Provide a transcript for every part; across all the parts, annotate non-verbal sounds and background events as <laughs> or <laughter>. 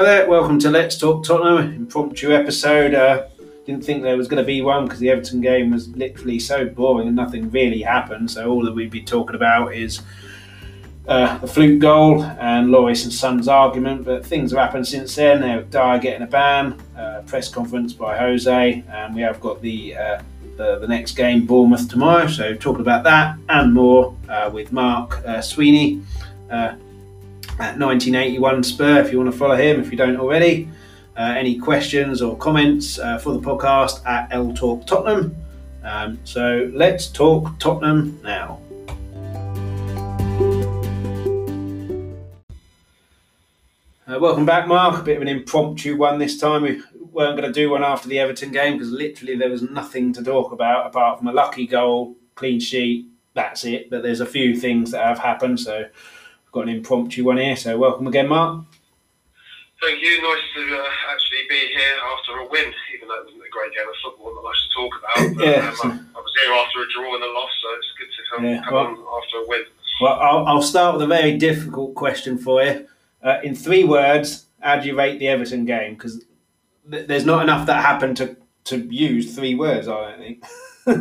Hi there, welcome to Let's Talk Tottenham, impromptu episode. Uh, didn't think there was going to be one because the Everton game was literally so boring and nothing really happened. So all that we'd be talking about is uh, the fluke goal and Lloris and Son's argument. But things have happened since then. Now Dier getting a ban, uh, press conference by Jose, and we have got the, uh, the, the next game Bournemouth tomorrow. So talking about that and more uh, with Mark uh, Sweeney. At 1981 Spur, if you want to follow him, if you don't already. Uh, any questions or comments uh, for the podcast at L Talk Tottenham. Um, so let's talk Tottenham now. Uh, welcome back, Mark. A bit of an impromptu one this time. We weren't going to do one after the Everton game because literally there was nothing to talk about apart from a lucky goal, clean sheet. That's it. But there's a few things that have happened, so got an impromptu one here. So welcome again, Mark. Thank you. Nice to uh, actually be here after a win, even though it wasn't a great game of football, not much to talk about. <laughs> But, Yeah. um, I, I was here after a draw and a loss, so it's good to come, Yeah, come well- on after a win. Well, I'll, I'll start with a very difficult question for you. Uh, in three words, how do you rate the Everton game? Because th- there's not enough that happened to, to use three words, I don't think. <laughs> Uh,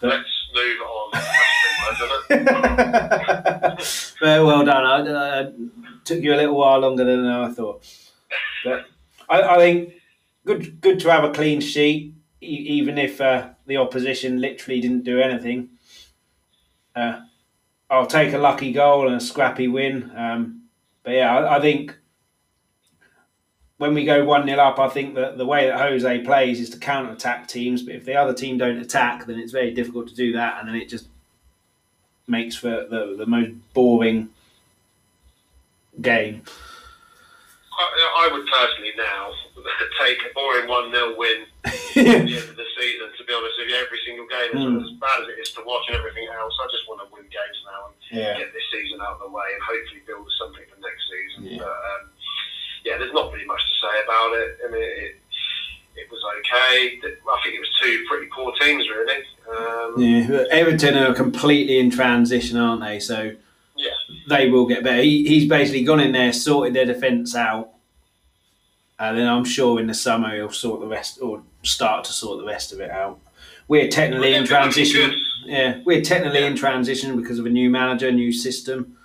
But- let's move on. That's pretty much, isn't it? very well done. I, I, took you a little while longer than I thought. But I, I think good good to have a clean sheet, e- even if uh, the opposition literally didn't do anything. Uh, I'll take a lucky goal and a scrappy win. Um, but yeah, I, I think when we go 1 0 up, I think that the way that Jose plays is to counter attack teams. But if the other team don't attack, then it's very difficult to do that. And then it just makes for the, the most boring game. I, I would personally now <laughs> take a boring 1 0 win <laughs> at the end of the season, to be honest with you. Every single game, Mm. as bad as it is to watch and everything else, I just want to win games now and yeah. get this season out of the way and hopefully build something for next season. Yeah. But um, yeah, there's not really much to say about it. I mean, it, it was okay. I think it was two pretty poor teams, really. Um, Yeah, Everton are completely in transition, aren't they? So Yeah. they will get better. He, he's basically gone in there, sorted their defence out, and then I'm sure in the summer he'll sort the rest or start to sort the rest of it out. We're technically in Well, transition. Yeah, we're technically Yeah. in transition because of a new manager, new system.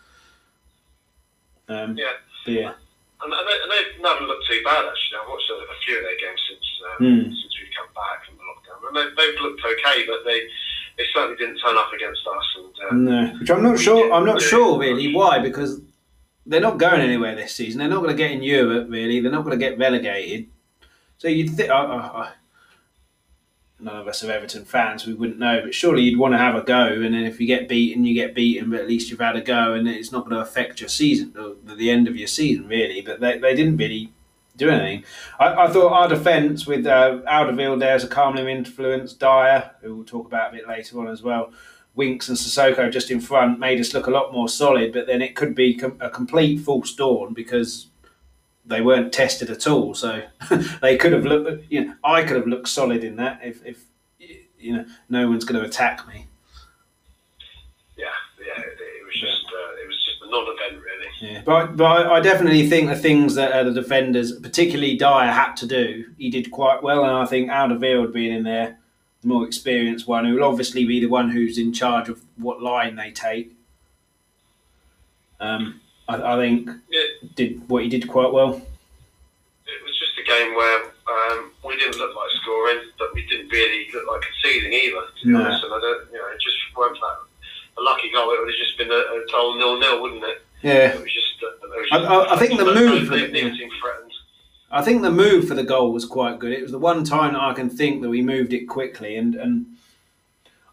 Um, Yeah. yeah, And, and, they, and they've never looked too bad, actually. I've watched a, a few of their games since um, Hmm. since we've come back from the lockdown. And they, they've looked okay, but they, they certainly didn't turn up against us. And uh, no, which I'm not sure. I'm not sure really why because they're not going anywhere this season. They're not going to get in Europe really. They're not going to get relegated. So you'd think. I, I, I, none of us are Everton fans. We wouldn't know, but surely you'd want to have a go. And then if you get beaten, you get beaten. But at least you've had a go, and it's not going to affect your season, the end of your season really. But they, they didn't really do anything. I, I thought our defence with uh, Alderweireld there as a calming influence, Dier, who we'll talk about a bit later on as well, Winks and Sissoko just in front made us look a lot more solid. But then it could be com- a complete false dawn because they weren't tested at all. So <laughs> they could have looked. You know, I could have looked solid in that if, if you know no one's going to attack me. yeah, yeah, it, it was just uh, it was just a non-event, really. Yeah, but but I, I definitely think the things that uh, the defenders, particularly Dier, had to do, he did quite well, and I think Alderweireld being in there, the more experienced one, who will obviously be the one who's in charge of what line they take. Um, I, I think Yeah, did what he did quite well. it was just a game where um, we didn't look like scoring, but we didn't really look like conceding either. To be No. honest, and I don't, you know, it just weren't that a lucky goal. It would have just been a, a total nil-nil, wouldn't it? Yeah, It was just. Uh, it was I- I- I think the move no- for the- team threatened. I think the move for the goal was quite good. It was the one time that I can think that we moved it quickly, and and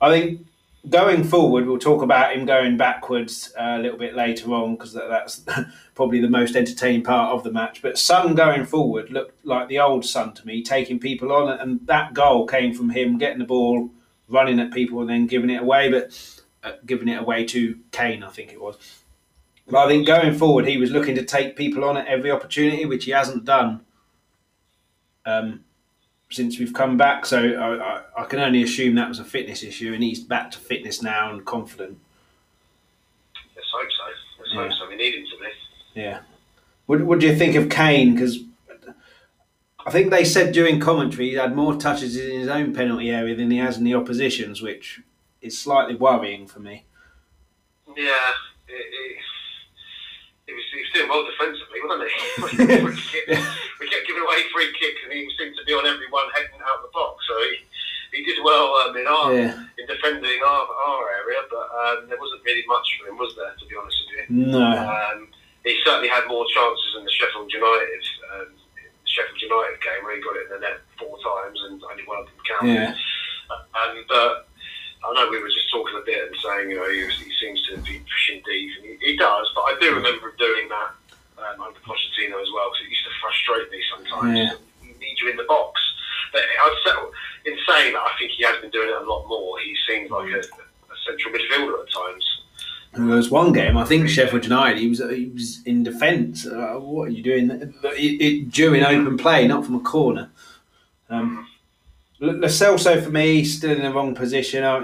I think going forward, we'll talk about him going backwards uh, a little bit later on because that, that's <laughs> probably the most entertaining part of the match. But Son going forward looked like the old Son to me, taking people on, and that goal came from him getting the ball, running at people, and then giving it away, but uh, giving it away to Kane, I think it was. But I think going forward, he was looking to take people on at every opportunity, which he hasn't done um, since we've come back. So I, I, I can only assume that was a fitness issue, and he's back to fitness now and confident. Let's hope so. Let's Yeah. hope so. We need him to be. Yeah. What, what do you think of Kane? Because I think they said during commentary he had more touches in his own penalty area than he has in the opposition's, which is slightly worrying for me. Yeah, it, it, he, was, he was doing well defensively, wasn't he? <laughs> <laughs> we kept giving away free kicks, and he seemed to be on every one heading out the box. So he, he did well um, in our yeah. in defending our, our area, but um, there wasn't really much for him, was there? To be honest with you, no. Um, he certainly had more chances in the Sheffield United um, Sheffield United game where he got it in the net four times and only one of them counted. Yeah. And uh, I know we were just talking a bit and saying, you know, he, was, he seems to be pushing deep, and he, he, does. But I do remember doing that um, under Pochettino as well, because it used to frustrate me sometimes. Yeah. He needs you in the box. But I'd in saying that, I think he has been doing it a lot more. He seems like a, a central midfielder at times. There was one game, I think Sheffield United. He was he was in defence. Uh, what are you doing? It, it, during open play, not from a corner. Um, Celso for me still in the wrong position. I,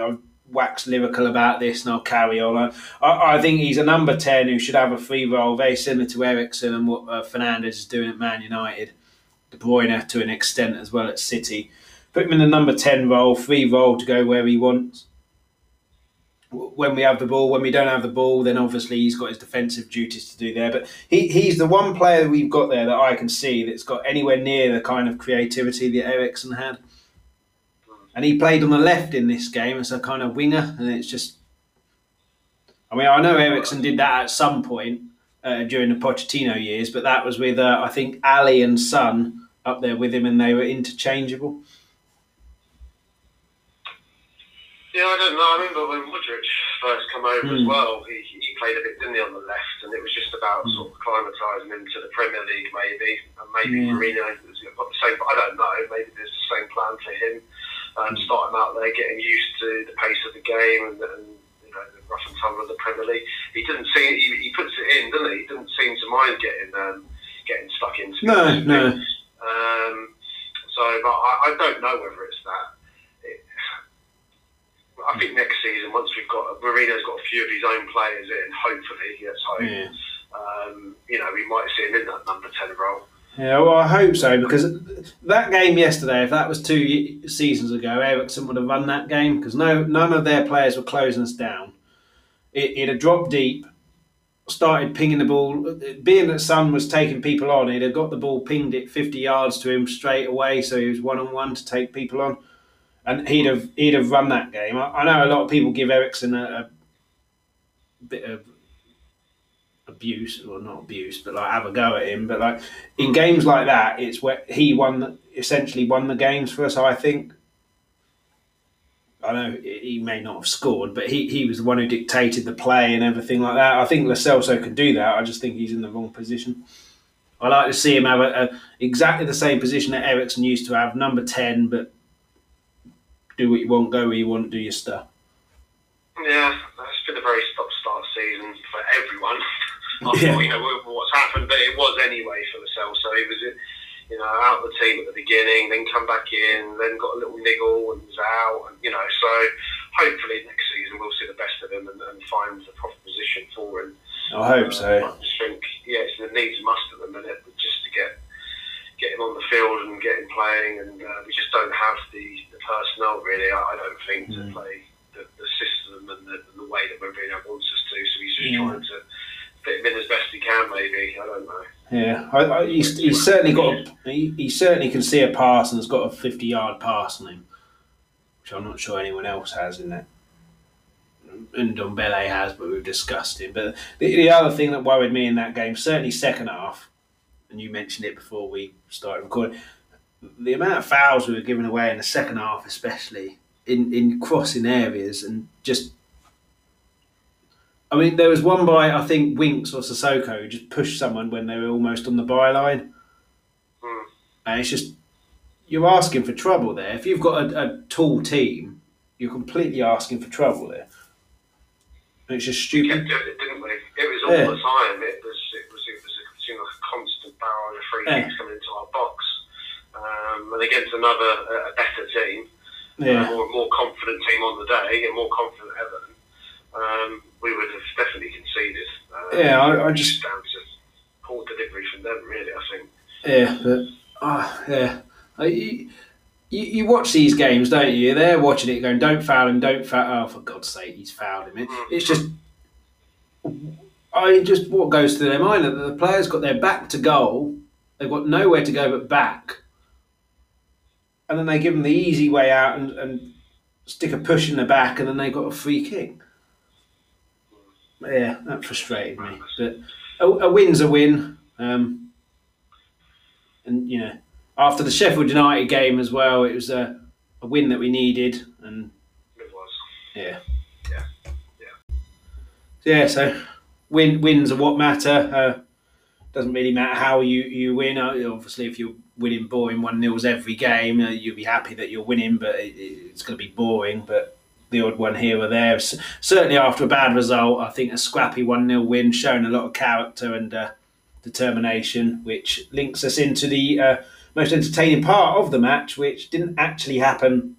I wax lyrical about this, and I'll carry on. I, I, think he's a number ten who should have a free role, very similar to Eriksen and what uh, Fernandes is doing at Man United. De Bruyne to an extent as well at City. Put him in the number ten role, free role to go where he wants when we have the ball. When we don't have the ball, then obviously he's got his defensive duties to do there. But he, he's the one player we've got there that I can see that's got anywhere near the kind of creativity that Eriksen had. And he played on the left in this game as a kind of winger, and it's just. I mean, I know Eriksen did that at some point uh, during the Pochettino years, but that was with uh, I think Alli and Son up there with him, and they were interchangeable. Yeah, I don't know. I remember when Modric first come over mm. as hmm. well. He, he played a bit, didn't he, on the left, and it was just about mm. sort of acclimatising him to the Premier League, maybe. And maybe yeah. Mourinho has got the same. I don't know. Maybe there's the same plan for him. Um, mm. Start out there, getting used to the pace of the game and, and you know the rough and tumble of the Premier League. He didn't seem. He, he puts it in, doesn't he? He didn't seem to mind getting um, getting stuck into. No, no. Um, so, but I, I don't know whether it's that I think next season, once we've got Mourinho's got a few of his own players in, hopefully he gets home. Yeah. Um, you know, we might see him in that number ten role. Yeah, well, I hope so because that game yesterday, if that was two seasons ago, Eriksen would have run that game because no, none of their players were closing us down. It, it had dropped deep, started pinging the ball. Being that Son was taking people on, he'd have got the ball pinged it 50 yards to him straight away, so he was one on one to take people on and he'd have he'd have run that game. I, I know a lot of people give Eriksen a, a, bit of abuse, or not abuse, but like have a go at him. But like in games like that, it's where he won essentially won the games for us. I think. I know he may not have scored, but he, he was the one who dictated the play and everything like that. I think Lo Celso could do that. I just think he's in the wrong position. I like to see him have a, a, exactly the same position that Eriksen used to have, number ten, but do what you want, go where you want, to do your stuff. Yeah, it's been a very stop-start season for everyone. <laughs> I yeah. you know what's happened, but it was anyway for the cell. So he was, you know, out of the team at the beginning, then come back in, then got a little niggle and was out, and you know. So hopefully next season we'll see the best of him and, and find the proper position for him. I hope so. I just think, yeah, it's the needs must at the minute, just to get get him on the field and get him playing, and uh, we just don't have the personnel, really. I, I don't think mm. to play the, the system and the, and the, way that Mourinho wants us to. So he's just yeah. trying to fit him in as best he can. Maybe I don't know. Yeah, I, I, he's, he's certainly got. A, he, he certainly can see a pass and has got a fifty-yard pass on him, which I'm not sure anyone else has in that. And Ndombele has, but we've discussed him. But the, the other thing that worried me in that game, certainly second half, and you mentioned it before we started recording, the amount of fouls we were giving away in the second half, especially in, in crossing areas, and just. I mean, there was one by I think Winks or Sissoko who just pushed someone when they were almost on the byline, mm. and it's just you're asking for trouble there. If you've got a, a tall team, you're completely asking for trouble there. And it's just stupid. Yeah, it didn't we? It was all yeah. the time. It was it was it was a, it was a constant barrage of free kicks yeah. coming into our box um, and against another a better team, yeah. a more, more confident team on the day, and more confident Everton, um, we would have definitely conceded. Um, yeah, I, I just down to poor delivery from them, really. I think. Yeah, but uh, yeah. You, you, you, watch these games, don't you? They're watching it going, don't foul him, don't foul. Oh, for God's sake, he's fouled him. It, mm. it's just, I just what goes through their mind that the players got their back to goal, they've got nowhere to go but back, and then they give them the easy way out and, and stick a push in the back, and then they've got a free kick. Yeah, that frustrated me. But a, a win's a win. Um, and you know, after the Sheffield United game as well, it was a, a win that we needed, and it was. Yeah. Yeah. Yeah. Yeah. So win wins are what matter. Uh, doesn't really matter how you you win. Uh, obviously, if you're winning boring one nils every game, uh, you'll be happy that you're winning, but it, it's going to be boring. But the odd one here or there. Certainly after a bad result, I think a scrappy 1 0 win, showing a lot of character and uh, determination, which links us into the uh, most entertaining part of the match, which didn't actually happen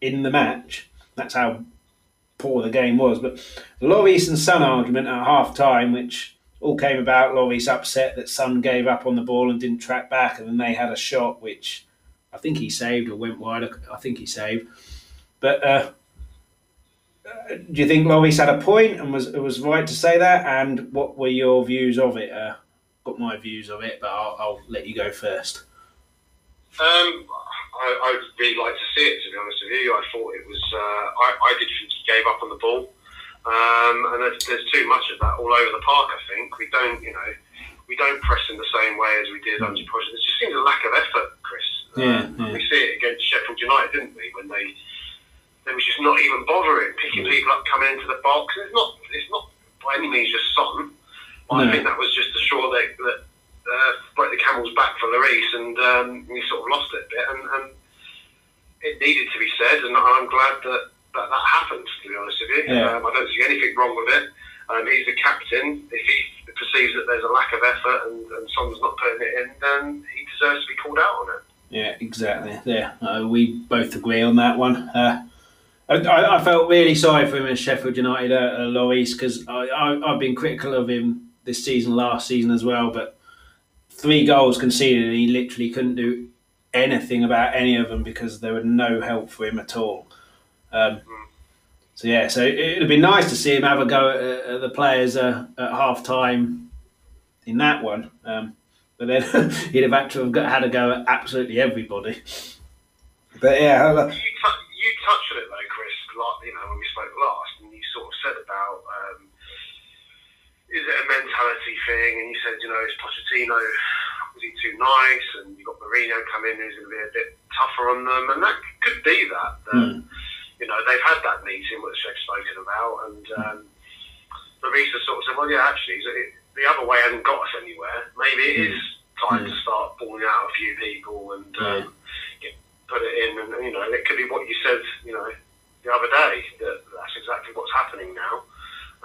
in the match. That's how poor the game was. But the Lloris and Son argument at half time, which all came about, Lloris upset that Son gave up on the ball and didn't track back, and then they had a shot which I think he saved or went wide. I think he saved. But uh, do you think Lloris had a point and was was right to say that? And what were your views of it? Uh, got my views of it, but I'll, I'll let you go first. Um, I, I'd really like to see it. To be honest with you, I thought it was. Uh, I, I did think he gave up on the ball, um, and there's, there's too much of that all over the park. I think we don't, you know, we don't press in the same way as we did mm. under Potter. There just seems a lack of effort, Chris. Yeah, um, yeah. We see it against Sheffield United, didn't we? When they they was just not even bothering picking mm. people up coming into the box. It's not it's not by any means just Son. No. I think that was just to show that, that uh, broke the camel's back for Lloris, and um, we sort of lost it a bit. And, and, it needed to be said, and I'm glad that that, that happened. To be honest with you, yeah. um, I don't see anything wrong with it. Um, he's the captain. If he perceives that there's a lack of effort and, and Son's not putting it in, then he deserves to be called out on it. Yeah, exactly. Yeah, uh, we both agree on that one. Uh, I, I, felt really sorry for him in Sheffield United, uh, uh Lloris, because I, have been critical of him this season, last season as well. But three goals conceded, and he literally couldn't do anything about any of them because there was no help for him at all. Um, so yeah, so it would be nice to see him have a go at, at the players uh, at half time in that one. Um, but then <laughs> he'd have had to have got, had a go at absolutely everybody. But yeah, you, you touched on it though, Chris. Like you know, when we spoke last, and you sort of said about um, is it a mentality thing? And you said, you know, is Pochettino was he too nice? And you got Mourinho come in who's going to be a bit tougher on them, and that could be that. mm. You know, they've had that meeting which they've spoken about, and um, Lloris sort of said, well, yeah, actually, it, the other way hasn't got us anywhere. Maybe it mm. is time mm. to start pulling out a few people and um, get, put it in, and you know, it could be what you said, you know the other day that that's exactly what's happening now.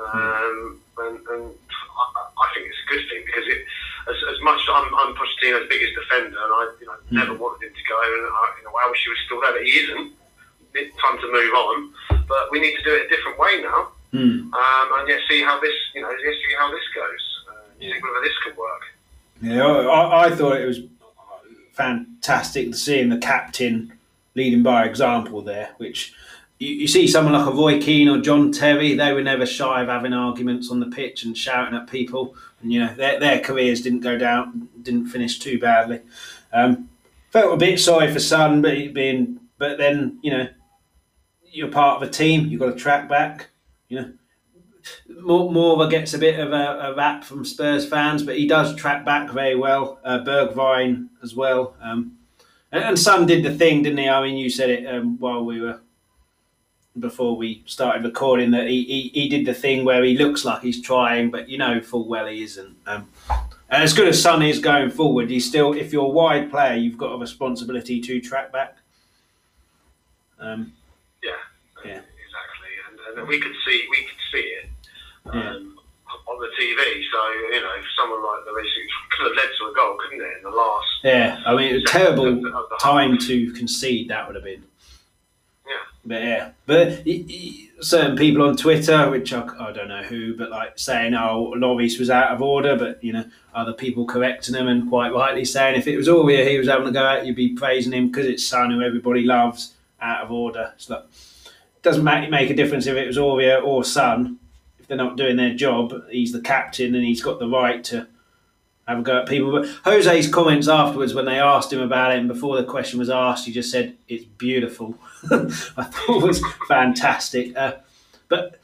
Um, and, and I, I, think it's a good thing because it, as, as much as I'm, I'm Pochettino's biggest defender, and I you know, mm. never wanted him to go, and I, you know, I wish he was still there, but he isn't. It's time to move on, but we need to do it a different way now. Mm. Um, and yeah, see how this, you know, see how this goes. Uh, yeah. See whether this can work. Yeah, I, I thought it was fantastic seeing the captain leading by example there, which you, you see someone like a Roy Keane or John Terry, they were never shy of having arguments on the pitch and shouting at people. And, you know, their, their careers didn't go down, didn't finish too badly. Um, felt a bit sorry for Son being, but then, you know, you're part of a team, you've got to track back, you know. Moura gets a bit of a, a, rap from Spurs fans, but he does track back very well. Uh, Bergwijn as well. Um, and, and Son did the thing, didn't he? I mean, you said it um, while we were before we started recording that he, he, he, did the thing where he looks like he's trying, but you know full well he isn't. Um, and as good as Son is going forward, he's still, if you're a wide player, you've got a responsibility to track back. Um, yeah, yeah, exactly. And, and, we could see we could see it um, yeah. on the TV. So you know, someone like the could have led to a goal, couldn't it? In the last. Yeah, I mean, it was terrible time to concede. That would have been. Yeah But yeah, but certain people on Twitter, which I, I, don't know who, but like saying, "Oh, Lloris was out of order," but you know, other people correcting him and quite rightly saying, if it was Aurier he was having to go out, you'd be praising him because it's Son who everybody loves out of order. It's like doesn't make, make a difference if it was Aurier or Son. If they're not doing their job, he's the captain and he's got the right to have a go at people. But Jose's comments afterwards, when they asked him about it, and before the question was asked, he just said, "It's beautiful." <laughs> I thought it was fantastic. Uh, but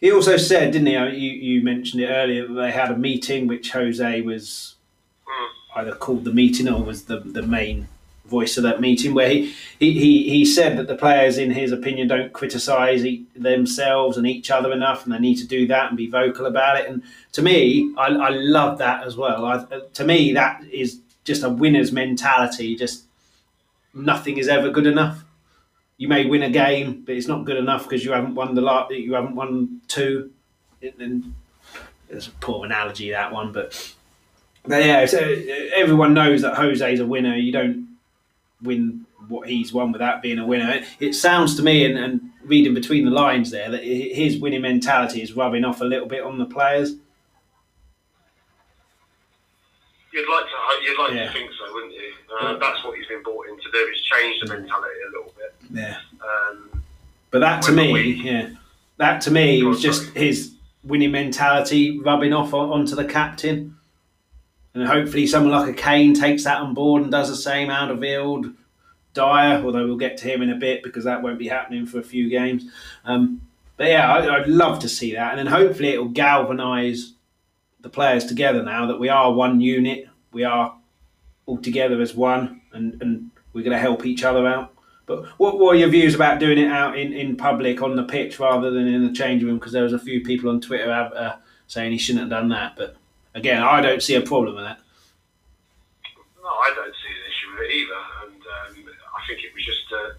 he also said, didn't he? You you mentioned it earlier. They had a meeting which Jose was hmm. either called the meeting or was the the main voice of that meeting where he, he, he, he said that the players, in his opinion, don't criticise themselves and each other enough, and they need to do that and be vocal about it. And to me, I, I love that as well. I, uh, to me, that is just a winner's mentality. Just nothing is ever good enough. You may win a game, but it's not good enough because you haven't won the lot. You haven't won two. And it's a poor analogy that one, but but yeah, so uh, everyone knows that Jose's a winner. You don't win what he's won without being a winner. It sounds to me, and, and, reading between the lines there, that his winning mentality is rubbing off a little bit on the players. You'd like to, you'd like yeah. to think so, wouldn't you? Uh, that's what he's been brought in to do is change the mentality a little bit. Yeah. Um, but that to me, yeah, that to me was just his winning mentality rubbing off on, onto the captain and hopefully someone like a Kane takes that on board and does the same out of field. Dier, although we'll get to him in a bit because that won't be happening for a few games. Um, but yeah, I, would love to see that, and then hopefully it will galvanise the players together now that we are one unit, we are all together as one, and, and we're going to help each other out. But what, are your views about doing it out in, in public on the pitch rather than in the changing room? Because there was a few people on Twitter have, uh, saying he shouldn't have done that, but again, I don't see a problem with that. No, I don't see an issue with it either, and um, I think it was just a,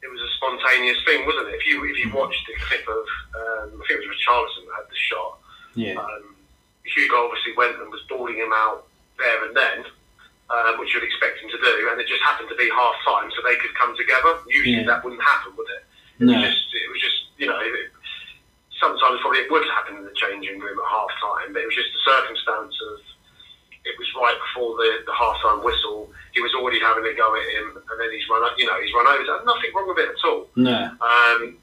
it was a spontaneous thing, wasn't it? If you if you watched the clip of, um, I think it was Richarlison that had the shot. Yeah. Um, Hugo obviously went and was balling him out there and then. Um, which you'd expect him to do, and it just happened to be half time, so they could come together. Usually yeah. that wouldn't happen, would it? it no. Was just, it was just, you know, it, sometimes probably it would happen in the changing room at half time, but it was just a circumstance of it was right before the, the half time whistle. He was already having a go at him, and then he's run, you know, he's run over. There's nothing wrong with it at all. No. Um,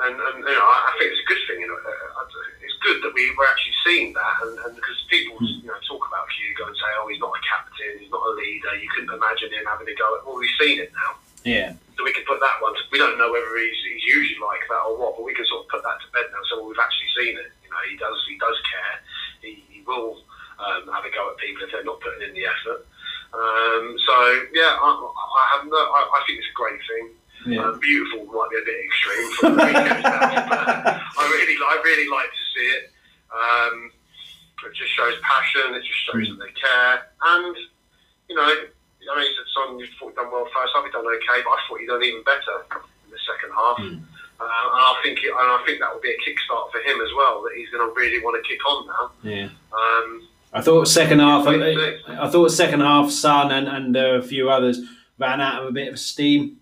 and, and you know, I, I think it's a good thing. You know, uh, it's good that we were actually seeing that, and, and because people, mm. you know, talk about Hugo and say, "Oh, he's not a captain, he's not a leader." You couldn't imagine him having a go at. Well, we've seen it now. Yeah. So we can put that one. To, we don't know whether he's, he's usually like that or what, but we can sort of put that to bed now. So we've actually seen it. You know, he does he does care. He, he will um, have a go at people if they're not putting in the effort. Um, so yeah, I, I have no. I, I, think it's a great thing. Yeah. Um, beautiful might be a bit extreme from the weekend <laughs> but I really, I really like to see it. Um, it just shows passion. It just shows mm. that they care, and you know, I know you said, Son, you thought done well first half, you done okay, but I thought you'd done even better in the second half. Mm. Uh, and I think it, and I think that will be a kickstart for him as well. That he's going to really want to kick on now. Yeah. Um, I thought second half. I, I, thought second half, Son and and uh, a few others ran out of a bit of steam,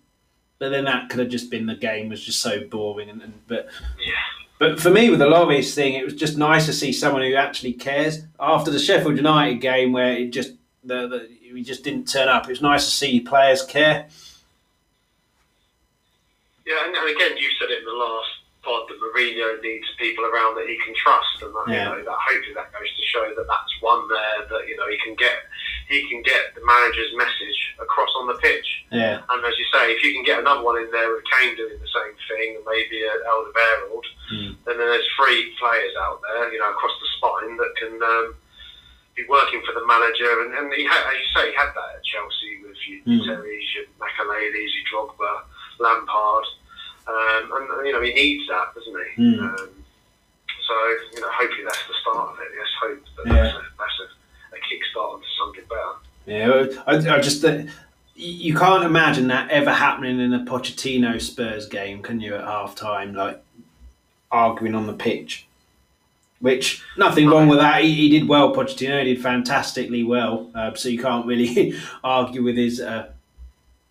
but then that could have just been the game was just so boring. And, and but yeah. But for me, with the Lloris thing, it was just nice to see someone who actually cares. After the Sheffield United game, where it just the, the he just didn't turn up. It was nice to see players care. Yeah, and, and again, you said it in the last pod that Mourinho needs people around that he can trust, and that, yeah. you know that hopefully that goes to show that that's one there that you know he can get he can get the manager's message across on the pitch. Yeah. And as you say, if you can get another one in there with Kane doing the same thing, and maybe Alderweireld, mm. then there's three players out there, you know, across the spine that can. Um, be working for the manager, and, and he had, as you say, he had that at Chelsea with your mm. Terry's, your Makeleles, your Drogba, Lampard, um, and you know he needs that, doesn't he? Mm. Um, so you know, hopefully that's the start of it. Let's hope that yeah. that's, a, that's a, a kickstart onto something better. Yeah, I, I just. Uh, you can't imagine that ever happening in a Pochettino Spurs game, can you? At half time, like arguing on the pitch. Which nothing wrong with that. He, he did well. Pochettino did fantastically well. Uh, so you can't really <laughs> argue with his uh,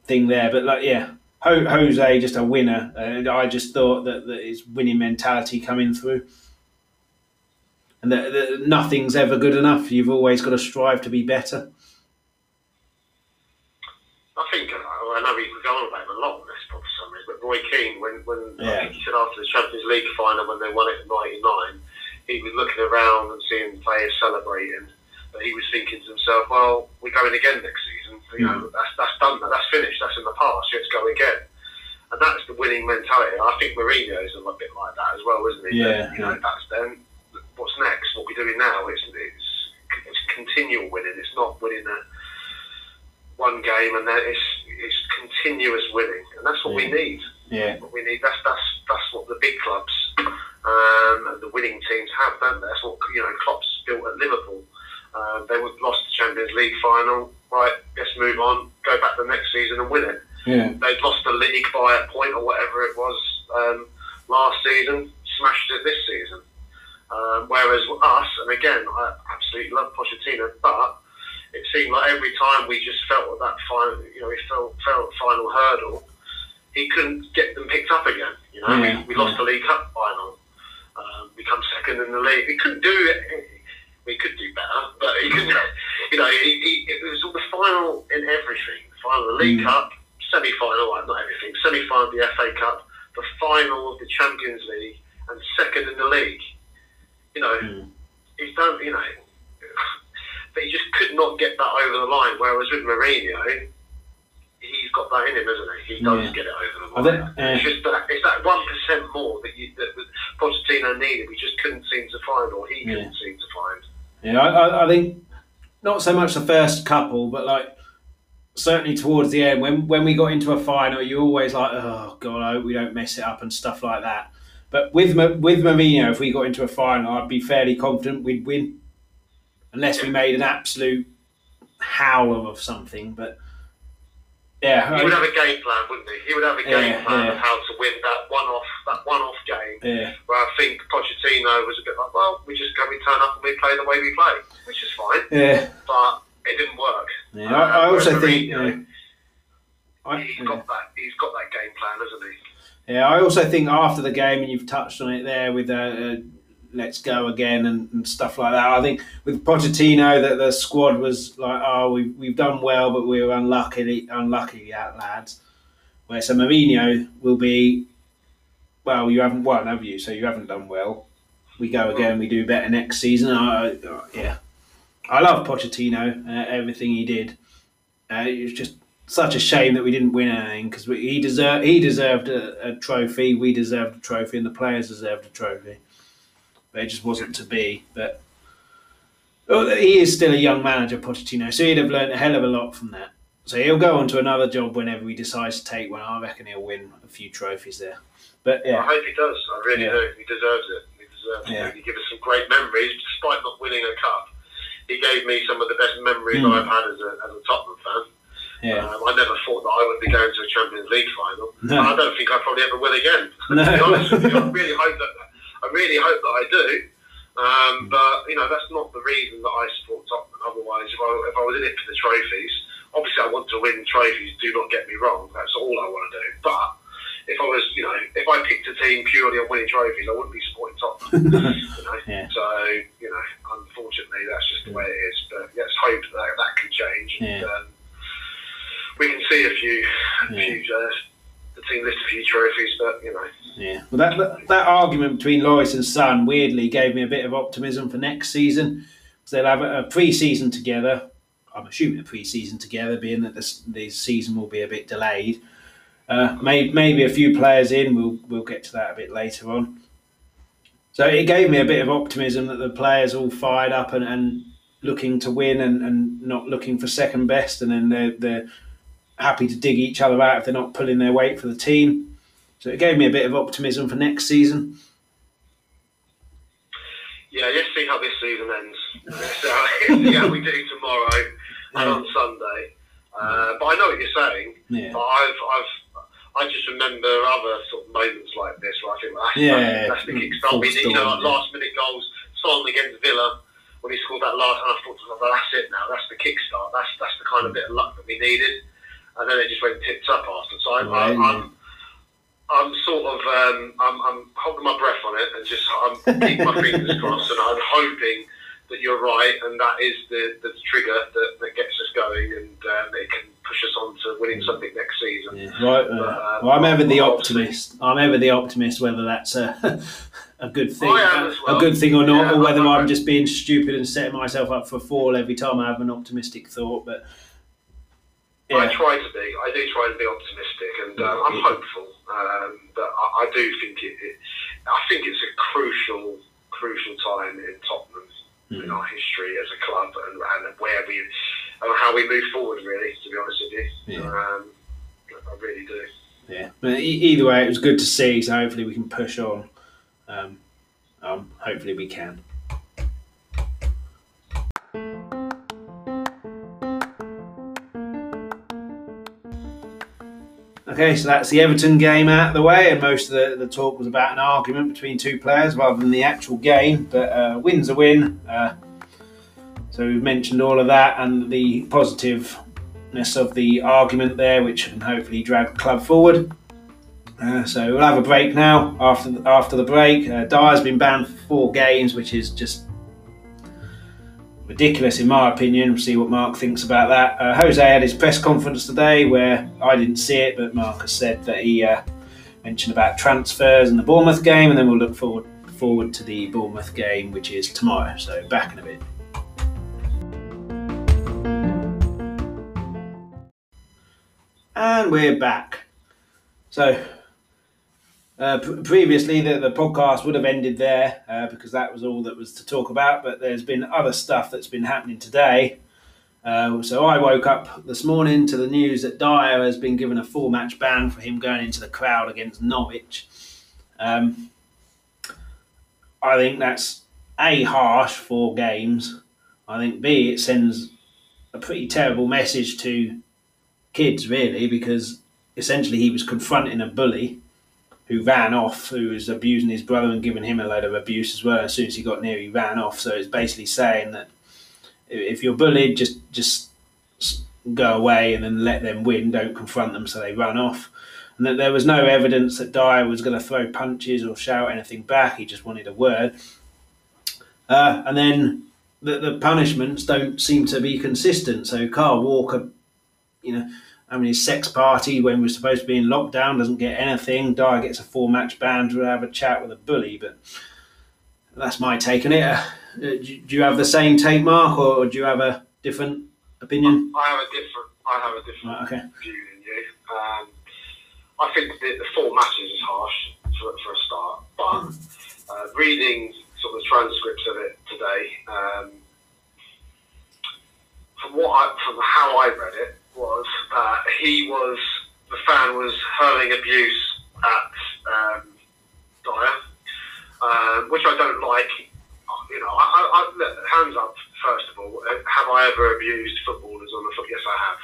thing there. But like, yeah, Jose just a winner. And I just thought that, that his winning mentality coming through. And that, that nothing's ever good enough. You've always got to strive to be better. I think uh, I know we have gone about him a lot on this for some reason, but Roy Keane, when, when yeah. I think he said after the Champions League final when they won it in '99, he was looking around and seeing players celebrating, but he was thinking to himself, "Well, we're going again next season. You know, mm. that's that's done. That's finished. That's in the past. Let's go again." And that's the winning mentality. I think Mourinho is a little bit like that as well, isn't he? Yeah. you know, that's then. What's next? What we're doing now? It's it's, it's continual winning. It's not winning a one game, and then it's it's continuous winning, and that's what yeah. we need. Yeah, what we need. That's that's that's what the big clubs um, the winning teams have, don't they? That's what you know. Klopp's built at Liverpool. Uh, they would lost the Champions League final. Right, let's move on. Go back the next season and win it. Yeah. They'd lost the league by a point or whatever it was um, last season. Smashed it this season. Um, whereas us, and again, I absolutely love Pochettino, but it seemed like every time we just felt at that final, you know, we felt felt final hurdle, he couldn't get them picked up again. You know, yeah, we, we lost the League Cup final, um, become second in the league. We couldn't do it. We could do better, but he couldn't. <laughs> You know, he, he, it was all the final in everything. The final of the League mm. Cup, semi-final, well, not everything. Semi-final of the FA Cup, the final of the Champions League, and second in the league. You know, mm. he's done. You know <laughs> but he just could not get that over the line. Whereas with Mourinho, he's got that in him, isn't he? He does yeah. get it over the line. Think, uh, it's just that it's that one percent more that, you, that, that Pochettino needed. We just couldn't seem to find, or he couldn't seem to find. Yeah, I, I think not so much the first couple, but like certainly towards the end when when we got into a final, you're always like, oh god, I hope we don't mess it up and stuff like that. But with with Mourinho, if we got into a final, I'd be fairly confident we'd win unless we made an absolute howler of something. But yeah, he would have a game plan, wouldn't he? He would have a game yeah, plan yeah. of how to win that one-off, that one-off game. Yeah. Where I think Pochettino was a bit like, well, we just go, we turn up and we play the way we play, which is fine. Yeah. But it didn't work. Yeah, I, I also think. Yeah. He's got that. He's got that game plan, hasn't he? Yeah, I also think after the game, and you've touched on it there with uh, uh let's go again and, and, stuff like that. I think with Pochettino that the squad was like, oh, we've, we've done well, but we were unlucky, unlucky at lads. Where so Mourinho will be, well, you haven't won, have you? So you haven't done well. We go again, we do better next season. Yeah, I love Pochettino, uh, everything he did. Uh, it was just such a shame that we didn't win anything because he deserved he deserved a, a, trophy, we deserved a trophy, and the players deserved a trophy but it just wasn't to be. But well, he is still a young manager, Pochettino, so he'd have learned a hell of a lot from that. So he'll go on to another job whenever he decides to take one. I reckon he'll win a few trophies there. But yeah, I hope he does. I really yeah. do. He deserves it. He deserves yeah. it. He gives us some great memories, despite not winning a cup. He gave me some of the best memories mm. I've had as a, as a Tottenham fan. Yeah. Um, I never thought that I would be going to a Champions League final. No. I don't think I probably ever will again. No. to be honest with you, I really hope that I really hope that I do. Um, but you know, that's not the reason that I support Tottenham. Otherwise, if I, if I was in it for the trophies, obviously I want to win trophies. Do not get me wrong. That's all I want to do. But if I was, you know, if I picked a team purely on winning trophies, I wouldn't be supporting Tottenham. <laughs> you know? yeah. So you know, unfortunately, that's just the way it is. But let's hope that that can change. Yeah. And, um, we can see a few, a few uh, the team lift a few trophies, but you know. Yeah, well, that, that, that argument between Lloris and Son weirdly gave me a bit of optimism for next season. because they'll have a, a pre-season together. I'm assuming a pre-season together, being that this, this season will be a bit delayed. Uh, may, maybe a few players in. We'll we'll get to that a bit later on. So it gave me a bit of optimism that the players all fired up and, and looking to win and, and not looking for second best, and then they're, they're happy to dig each other out if they're not pulling their weight for the team. So it gave me a bit of optimism for next season. Yeah, let's see how this season ends. Let's <laughs> see how we do tomorrow and on Sunday. Uh, but I know what you're saying. Yeah. But I've, I've, I just remember other sort of moments like this where I think well, that's, yeah, that's, that's the kickstart. We you know, like last minute goals. Son against Villa when he scored that last, and I thought, well, that's it now. That's the kickstart. That's that's the kind of bit of luck that we needed. And then it just went tits up after. So I'm, right, I'm, I'm, I'm, sort of um, I'm, I'm holding my breath on it and just I'm keeping my fingers <laughs> crossed, and I'm hoping that you're right, and that is the, the trigger that, that gets us going, and um, it can push us on to winning something next season. Yeah. Right. But, um, well, I'm ever the optimist. I'm ever the optimist, whether that's a, <laughs> a good thing, well. a good thing or not, yeah, or whether I'm, I'm just being stupid and setting myself up for fall every time I have an optimistic thought. But yeah. I try to be. I do try to be optimistic, and uh, I'm hopeful. Um, but I, I, do think it, it, I think it's a crucial, crucial time in Tottenham mm. in our history as a club and, and where we and how we move forward. Really, to be honest with you, yeah. um, I really do. Yeah, but either way, it was good to see. So hopefully we can push on. Um, um, hopefully we can. Okay, so that's the Everton game out of the way, and most of the, the talk was about an argument between two players rather than the actual game. But uh, win's a win. Uh, so we've mentioned all of that and the positiveness of the argument there, which can hopefully drag the club forward. Uh, so we'll have a break now. After the, after the break, uh, Dier's been banned for four games, which is just ridiculous in my opinion. We'll see what Mark thinks about that. Uh, Jose had his press conference today where I didn't see it, but Marcus said that he uh, mentioned about transfers and the Bournemouth game, and then we'll look forward forward to the Bournemouth game, which is tomorrow. So back in a bit. And we're back. So uh, previously, the, the podcast would have ended there uh, because that was all that was to talk about. But there's been other stuff that's been happening today. Uh, so I woke up this morning to the news that Dier has been given a four match ban for him going into the crowd against Norwich. Um, I think that's A, harsh for games. I think B, it sends a pretty terrible message to kids, really, because essentially he was confronting a bully who ran off, who was abusing his brother and giving him a load of abuse as well. As soon as he got near, he ran off. So it's basically saying that if you're bullied, just just go away and then let them win. Don't confront them so they run off. And that there was no evidence that Dier was going to throw punches or shout anything back. He just wanted a word. Uh, and then the, the punishments don't seem to be consistent. So Carl Walker, you know having his sex party when we're supposed to be in lockdown, doesn't get anything. Dier gets a four match ban to have a chat with a bully, but that's my take on it. Uh, do you have the same take, Mark, or do you have a different opinion? I have a different. I have a different right, okay. view than you. Um, I think the, the, four matches is harsh for, for a start, but uh, reading sort of the transcripts of it today, um, from what I, from how I read it, was that he was the fan was hurling abuse at um, Dier, uh, which I don't like. You know, I, I, hands up first of all. Uh, have I ever abused footballers on the foot? Yes, I have,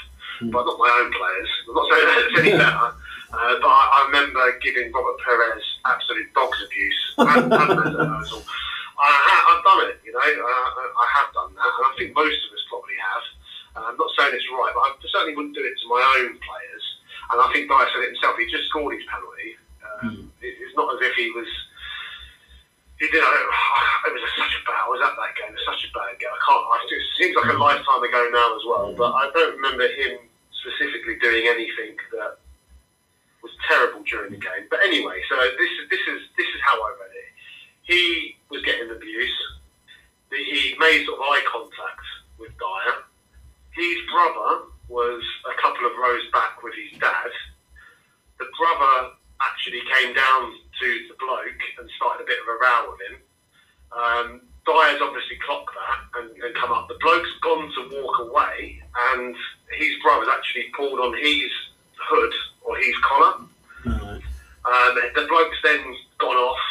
mm. but not my own players. I'm not saying that's any <laughs> better. Uh, but I, I, remember giving Robert Pires absolute dog's abuse <laughs> and, and I, have done it, you know, uh, I have done that, and I think most of us probably have. I'm not saying it's right, but I certainly wouldn't do it to my own players. And I think Dier said it himself. He just scored his penalty. Um, mm. it, it's not as if he was. He did. It was a, such a bad. I was at that game. It was such a bad game. I can't. I, it seems like a lifetime ago now as well. But I don't remember him specifically doing anything that was terrible during the game. But anyway, so this is this is this is how I read it. He was getting abuse. He made sort of eye contact his brother was a couple of rows back with his dad. The brother actually came down to the bloke and started a bit of a row with him. Um, Dier's obviously clocked that and, and, come up. The bloke's gone to walk away, and his brother's actually pulled on his hood or his collar. Mm-hmm. Um, the bloke's then gone off,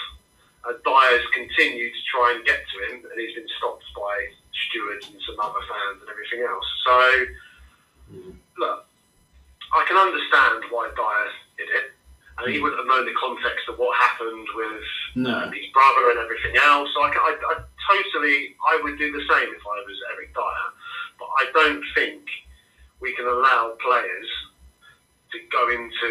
and Dier's continued to try and get to him, and he's been stopped by stewards and some other fans and everything else. So, mm. look, I can understand why Dier did it. And he mm. wouldn't have known the context of what happened with no. um, his brother and everything else. So I, I, I, totally, I would do the same if I was Eric Dier. But I don't think we can allow players to go into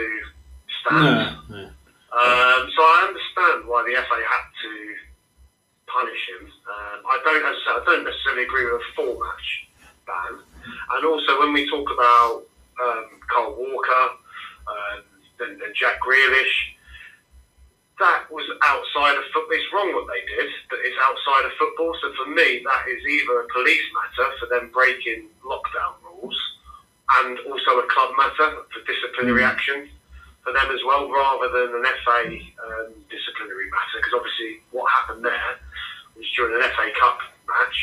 stands. No, no. Um, so I understand why the FA had to punish him. Um, I don't, as I, said, I don't necessarily agree with a full match ban. And also, when we talk about um, Kyle Walker um, and, and Jack Grealish, that was outside of football. It's wrong what they did, but it's outside of football. So for me, that is either a police matter for them breaking lockdown rules, and also a club matter for disciplinary mm. action for them as well, rather than an FA um, disciplinary matter. Because obviously, what happened there was during an FA Cup match.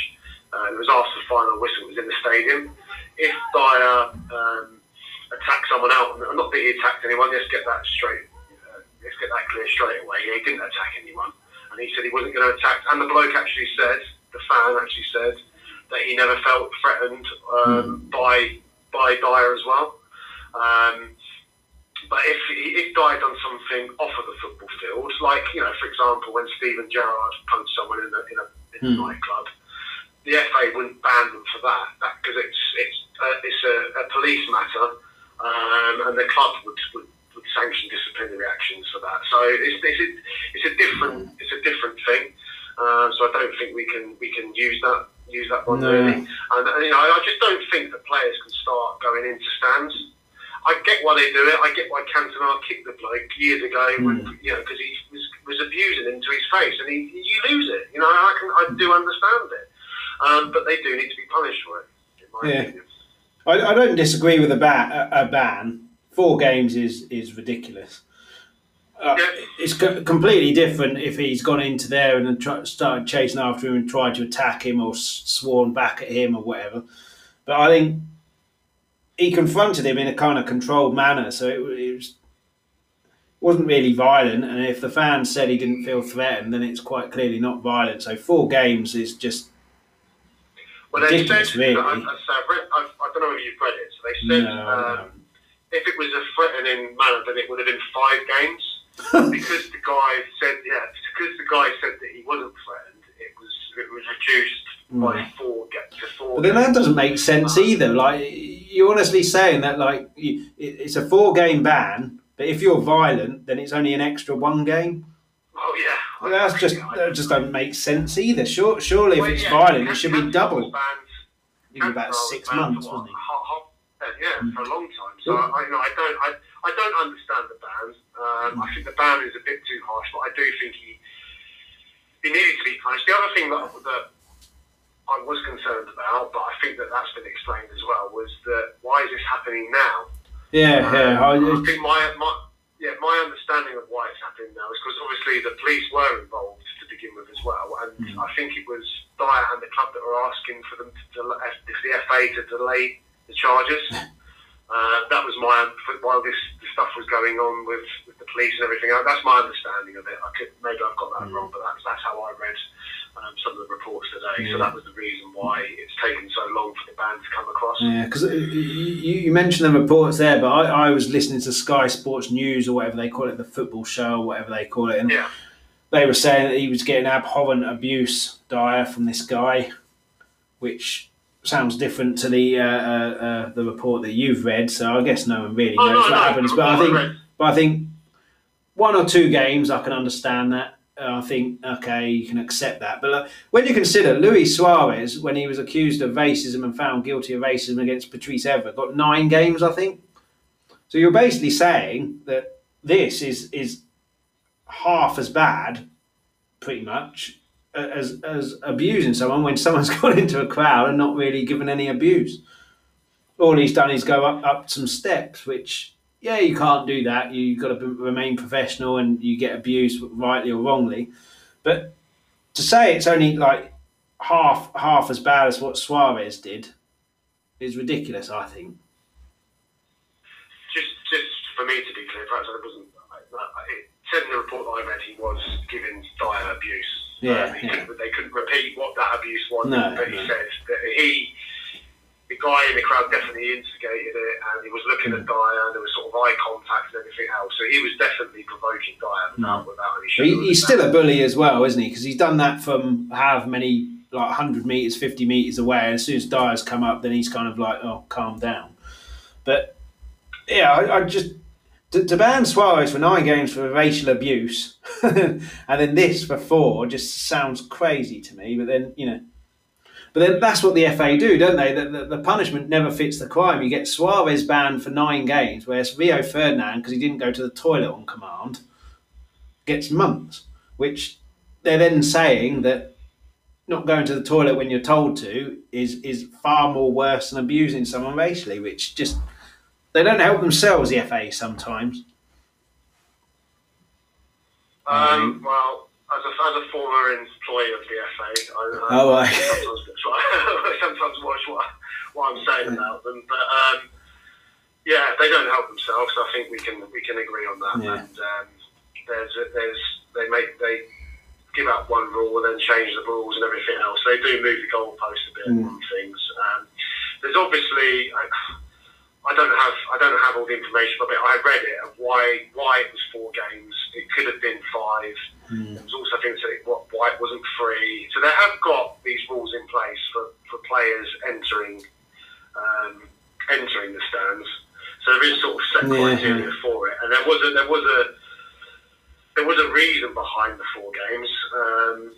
Uh, it was after the final whistle was in the stadium. If Dier um, attacked someone out, not that he attacked anyone, let's get that straight let's get that clear straight away. He didn't attack anyone, and he said he wasn't going to attack. And the bloke actually said, the fan actually said that he never felt threatened um, mm. by by Dier as well. Um, but if if died on something off of the football field, like you know, for example, when Steven Gerrard punched someone in a in a, in a mm. nightclub, the FA wouldn't ban them for that because it's it's uh, it's a, a police matter, um, and the club would, would sanction disciplinary actions for that. So it's, it's, a, it's a different it's a different thing. Uh, so I don't think we can we can use that use that one no. really. And, and, you know I just don't think that players can start going into stands. I get why they do it. I get why Cantona kicked the bloke years ago mm. when you know because he was, was abusing him to his face, and he, you lose it. You know I can I do understand it, um, but they do need to be punished for it. yeah. I, I, don't disagree with a, ba- a ban four games is is ridiculous. Uh, it's co- completely different if he's gone into there and try, started chasing after him and tried to attack him or sworn back at him or whatever. But I think he confronted him in a kind of controlled manner, so it, it was wasn't really violent. And if the fans said he didn't feel threatened, then it's quite clearly not violent. So four games is just well, ridiculous, said, really. I, I, I, I, don't know if you've read it. So they said. No, um, no if it was a threatening manner, then it would have been five games. <laughs> because the guy said, yeah, because the guy said that he wasn't threatened, it was it was reduced by hmm. four to four. But then that doesn't make sense either. Like you're honestly saying that like it's a four game ban, but if you're violent, then it's only an extra one game. Oh yeah. Well, that's just that just doesn't make sense either. Sure, surely well, if it's yeah, violent, it should be double. Banned, about six months, wasn't it? Uh, yeah, hmm. for a long time. So I, you know, I don't, I, I don't understand the ban. Um, I hmm. think the ban is a bit too harsh, but I do think he, he needed to be punished. The other thing that, that I was concerned about, but I think that that's been explained as well, was that why is this happening now? Yeah, um, yeah. I, I think my, my, yeah, my understanding of why it's happening now is because obviously the police were involved to begin with as well, and mm. I think it was Dier and the club that were asking for them to delay, the FA to delay the charges. <laughs> Uh, that was my while this, this, stuff was going on with, with the police and everything. That's my understanding of it. I could maybe I've got that mm. wrong, but that's that's how I read um, some of the reports today. Yeah. So that was the reason why it's taken so long for the band to come across. Yeah, because you, you, mentioned the reports there, but I, I, was listening to Sky Sports News or whatever they call it, the football show, or whatever they call it, and yeah. they were saying that he was getting abhorrent abuse, Dier, from this guy, which sounds different to the uh, uh, uh, the report that you've read. So I guess no one really oh, knows no, what no, happens. But I think, but I think one or two games I can understand that. I think okay, you can accept that. But when you consider Luis Suarez, when he was accused of racism and found guilty of racism against Patrice Evra, got nine games, I think. So you're basically saying that this is is half as bad, pretty much, as as abusing someone when someone's <laughs> gone into a crowd and not really given any abuse. All he's done is go up, up some steps, which yeah, you can't do that. You've got to remain professional, and you get abused rightly or wrongly. But to say it's only like half half as bad as what Suarez did is ridiculous. I think. Just, just for me to be clear, perhaps I wasn't. It said in the report that I read he was given dire abuse yeah, um, yeah. Couldn't, they couldn't repeat what that abuse was, no, but he no. said that he, the guy in the crowd, definitely instigated it, and he was looking at Dier, and there was sort of eye contact and everything else. So he was definitely provoking Dier without, mm. without any. He, he's still a bully as well, isn't he? Because he's done that from however many like 100 meters, 50 meters away. And as soon as Dier's come up, then he's kind of like, oh, calm down. But yeah, I, I just to, to, ban Suarez for nine games for racial abuse, <laughs> and then this for four just sounds crazy to me. But then you know, but then that's what the FA do, don't they? The, the, the punishment never fits the crime. You get Suarez banned for nine games, whereas Rio Ferdinand, because he didn't go to the toilet on command, gets months. Which they're then saying that not going to the toilet when you're told to is is far more worse than abusing someone racially, which just they don't help themselves, the FA, sometimes. Um, well, as a, as a former employee of the FA, I, um, oh, I... sometimes, <laughs> sometimes watch what, what I'm saying about them. But um, yeah, they don't help themselves. I think we can we can agree on that. Yeah. And um, there's there's they make they give out one rule and then change the rules and everything else. They do move the goalposts a bit mm. on things. Um, there's obviously. I, I don't have I don't have all the information, but I read it of why why it was four games. It could have been five. Mm. There was also things that why it wasn't free. So they have got these rules in place for, for players entering um, entering the stands. So there is sort of set yeah. criteria for it, and there was a there was a there was a reason behind the four games. Um,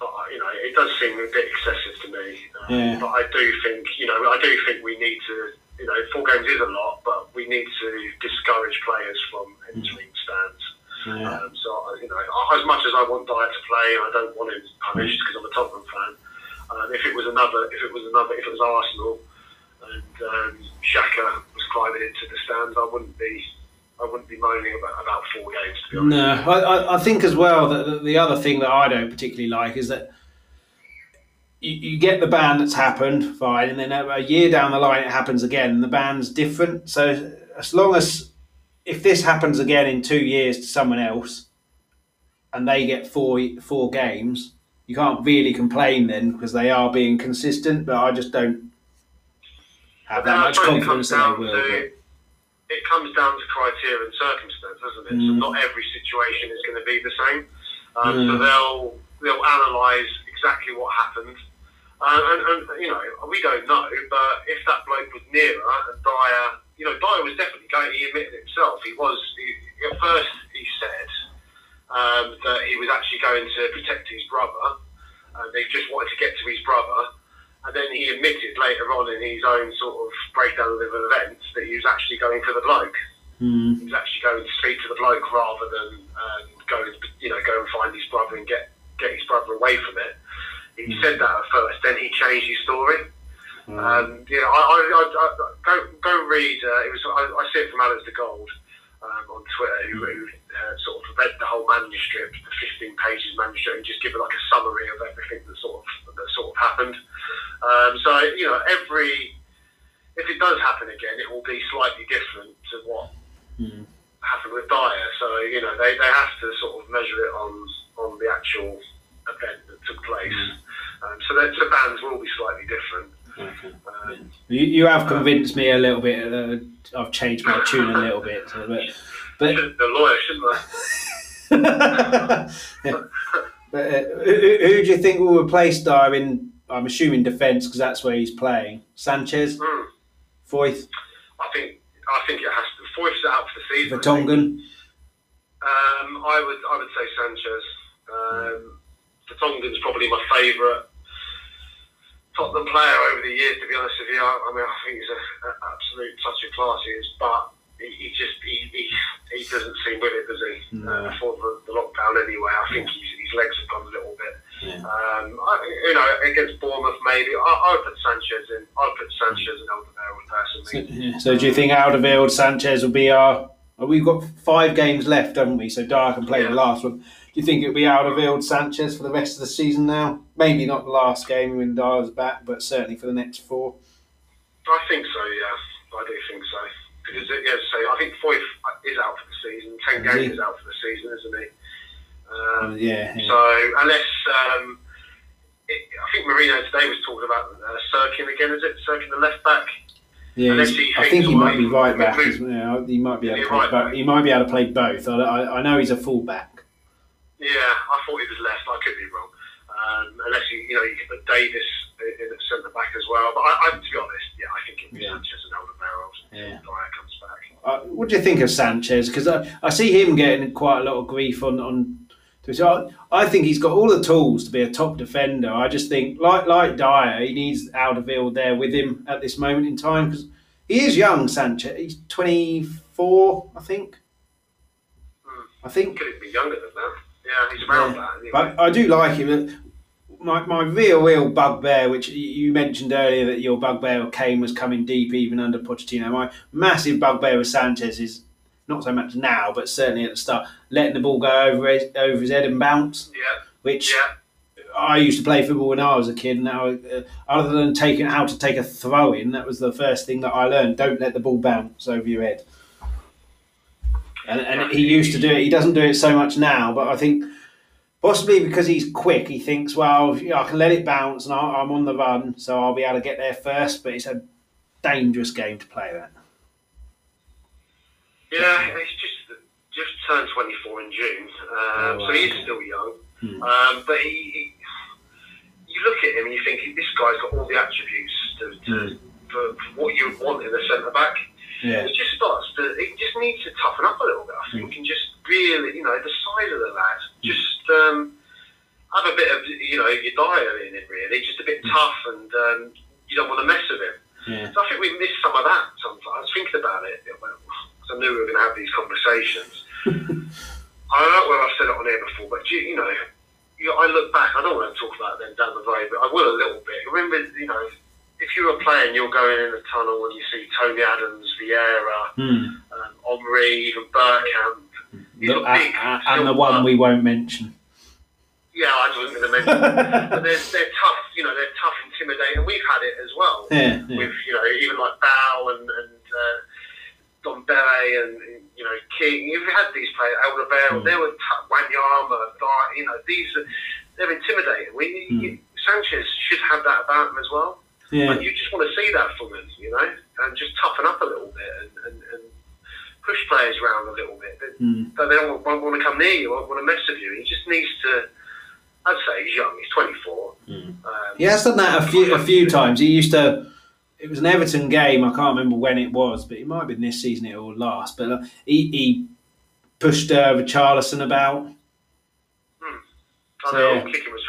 but, you know, it does seem a bit excessive to me. Um, yeah. But I do think, you know, I do think we need to you know, four games is a lot, but we need to discourage players from entering mm. stands. Yeah. Um, so, you know, as much as I want Dier to play, and I don't want him punished because I'm a Tottenham fan. Um, if it was another, if it was another, if it was Arsenal and um, Xhaka was climbing into the stands, I wouldn't be I wouldn't be moaning about, about four games, to be honest. No, I, I think as well that the other thing that I don't particularly like is that you, you get the ban that's happened, fine, and then a year down the line it happens again, and the ban's different. So as long as if this happens again in two years to someone else, and they get four four games, you can't really complain then because they are being consistent. But I just don't have that much confidence that they will. To, it comes down to criteria and circumstance, doesn't it? Mm. So not every situation is going to be the same. Um, mm. So they'll they'll analyse exactly what happened uh, and, and, you know, we don't know, but if that bloke was nearer and Dier, you know, Dier was definitely going, he admitted himself, he was, he, at first he said um, that he was actually going to protect his brother, and they just wanted to get to his brother, and then he admitted later on in his own sort of breakdown of events that he was actually going for the bloke. Mm. He was actually going to speak to the bloke rather than um, go, you know, go and find his brother and get get his brother away from it. He mm. said that at first, then he changed his story. Um, you know, I, I, I, I, go go read. Uh, it was I, I see it from Alasdair Gold um, on Twitter, who, who uh, sort of read the whole manuscript, the 15 pages manuscript, and just give it like a summary of everything that sort of that sort of happened. Um, so you know, every if it does happen again, it will be slightly different to what mm. happened with Dier. So you know, they, they have to sort of measure it on on the actual event that took place. Mm. Um, so, that, so bands will be slightly different. Okay. Um, you, you have convinced me a little bit. Uh, I've changed my tune a little bit, but, but the lawyer, shouldn't I? <laughs> but, uh, who, who, do you think will replace Dier in? I'm assuming defence because that's where he's playing. Sanchez, mm. Foyth. I think I think it has to. Foyth's out for the season. Vertonghen. Um, I would I would say Sanchez. Um, Vertonghen's probably my favourite Tottenham player over the years. To be honest with you, I, I mean I think he's an absolute touch of class. He is, but he, he just he, he, he doesn't seem with it, does he? No. Uh, before the, the, lockdown, anyway. I think his, his legs have gone a little bit. Yeah. Um, I, you know, against Bournemouth, maybe I, I would put Sanchez in. I'd put Sanchez and Alderweireld personally. So, yeah. so do you think Alderweireld, Sanchez will be our? We've got five games left, haven't we? So Dier can play the last one. Do you think it'll be Alderweireld Sanchez for the rest of the season now? Maybe not the last game when Dier's back, but certainly for the next four. I think so. Yeah, I do think so. Because yeah, so I think Foyth is out for the season. Tanganga is out for the season, isn't he? Um, yeah, yeah, So unless um, it, I think Mourinho today was talking about uh, Cirkin again, is it? Cirkin the left back. Yeah, I think he might be right back. As, he might be able to play right both. He might be able to play both. I, I, I know he's a full back. Yeah, I thought he was left. I could be wrong. Um, unless you, you know, you could put Davis in at centre back as well. But I, I, to be honest, yeah, I think it'll be yeah. Sanchez and Alderweireld. Yeah. Dier comes back. uh, what do you think of Sanchez? Because I, I see him getting quite a lot of grief on on. So I, I think he's got all the tools to be a top defender. I just think, like like Dier, he needs Alderweireld there with him at this moment in time because he is young. Sanchez, he's twenty four, I think. Hmm. I think Could be younger than that? Yeah, he's around Yeah. that. But I do like him. My, my real, real bugbear, which you mentioned earlier that your bugbear of Kane was coming deep even under Pochettino. My massive bugbear with Sanchez is not so much now, but certainly at the start, letting the ball go over his, over his head and bounce, yeah, which yeah. I used to play football when I was a kid. Now, uh, other than taking how to take a throw in, that was the first thing that I learned. Don't let the ball bounce over your head. And, and he used to do it. He doesn't do it so much now, but I think possibly because he's quick, he thinks, well, I can let it bounce and I'm on the run, so I'll be able to get there first. But it's a dangerous game to play that. Yeah, he's just just turned 24 in June, um, Oh, so he's wow. still young. Hmm. Um, but he, he, you look at him and you think this guy's got all the attributes to, to, for, for what you would want in a centre back. Yeah. He just starts to. He just needs to toughen up a little bit. I think, and just really, you know, the size of the lad, just um, have a bit of, you know, your diet in him. Really, just a bit tough, and um, you don't want to mess with him. Yeah. So I think we missed some of that sometimes. I was thinking about it because I knew we were going to have these conversations. <laughs> I don't know whether I've said it on air before, but you, you know, you, I look back. I don't want to talk about them down the road, but I will a little bit. Remember, you know, if you were playing, you're going in the tunnel and you see Tony Adams, Vieira, Hmm. um, Omri, even Bergkamp. The- big, uh, and the one we won't mention. Yeah, I wasn't going to mention. but they're, they're tough. You know, they're tough, intimidating. We've had it as well. Yeah, yeah. with you know even like Bow and and uh, Dembele and you know King. You've had these players, Mm. Alderweireld. They were t- Wanyama, You know these are they're intimidating. We Mm. Sanchez should have that about him as well. Yeah. And you just want to see that from him, you know, and just toughen up a little bit and, and, and push players around a little bit. But, Hmm. but they don't want, want to come near you, won't want to mess with you. He just needs to. I'd say he's young. He's 24. Um, He has done that a few a few times. He used to. It was an Everton game. I can't remember when it was, but it might have been this season it or last. But uh, he, he pushed uh, Richarlison about. I So, know, yeah. Kicking with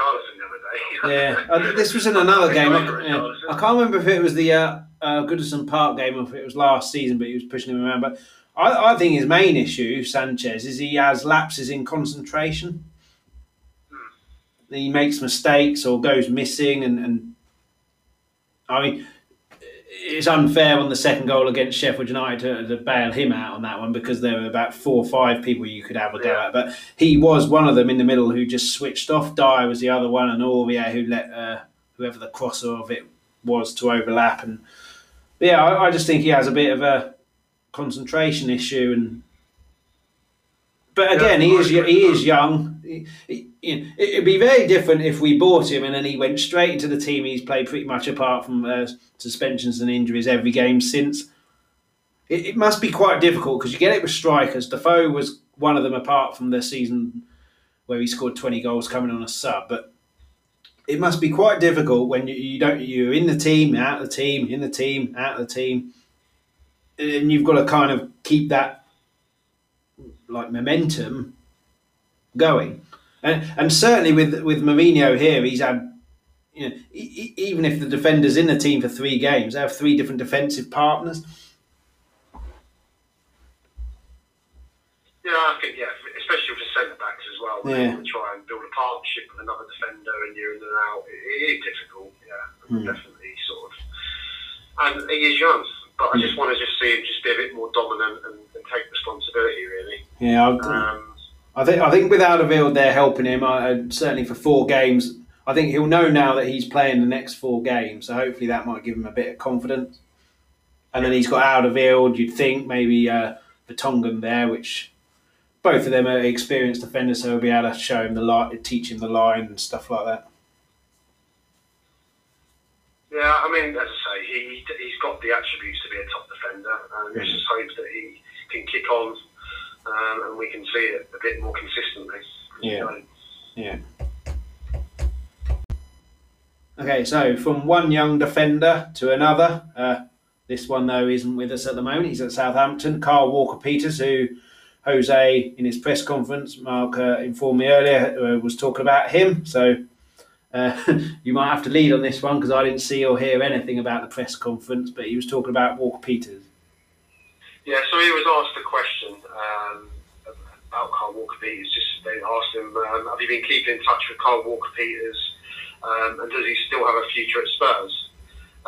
Charlton the other day. Yeah, uh, <laughs> this was in another game. I, yeah. I can't remember if it was the uh, uh, Goodison Park game or if it was last season, but he was pushing him around. But I, I think his main issue, Sanchez, is he has lapses in concentration. He makes mistakes or goes missing, and, and I mean, it's unfair on the second goal against Sheffield United to, to bail him out on that one because there were about four or five people you could have a go Yeah. at. But he was one of them in the middle who just switched off. Dier was the other one, and Aurier who let uh, whoever the crosser of it was to overlap. And yeah, I, I just think he has a bit of a concentration issue. And but Yeah, again, he is he is young. He- he- you know, it would be very different if we bought him and then he went straight into the team he's played pretty much apart from uh, suspensions and injuries every game since. It, it must be quite difficult because you get it with strikers. Defoe was one of them apart from the season where he scored 20 goals coming on a sub. But it must be quite difficult when you, you don't you're in the team, out of the team, in the team, out of the team, and you've got to kind of keep that like momentum going. And, and certainly with with Mourinho here, he's had you know e- even if the defenders in the team for three games, they have three different defensive partners. Yeah, I think yeah, especially with the centre backs as well. Yeah. Try and build a partnership with another defender, and you're in and out. It, is difficult. Yeah, Hmm. definitely sort of. And he is young, but I just want to just see him just be a bit more dominant and, and take responsibility. Really. Yeah, I, Um, I think I think with Alderweireld there helping him, I, I- certainly for four games, I think he'll know now that he's playing the next four games. So hopefully that might give him a bit of confidence. And then he's got Alderweireld. You'd think maybe uh, Vertonghen there, which both of them are experienced defenders, so he'll be able to show him the line, teach him the line and stuff like that. yeah, I mean, as I say, he he's got the attributes to be a top defender, and let's just hope that he can kick on, um, and we can see it a bit more consistently. Yeah. Yeah. Okay, so from one young defender to another, uh, This one though isn't with us at the moment. He's at Southampton. Kyle Walker-Peters, who Jose in his press conference, Mark uh, informed me earlier, uh, was talking about him. So uh, <laughs> you might have to lead on this one because I didn't see or hear anything about the press conference, but he was talking about Walker Peters. Yeah, so he was asked a question um, about Kyle Walker-Peters. Just they asked him, um, "Have you been keeping in touch with Kyle Walker-Peters, um, and does he still have a future at Spurs?"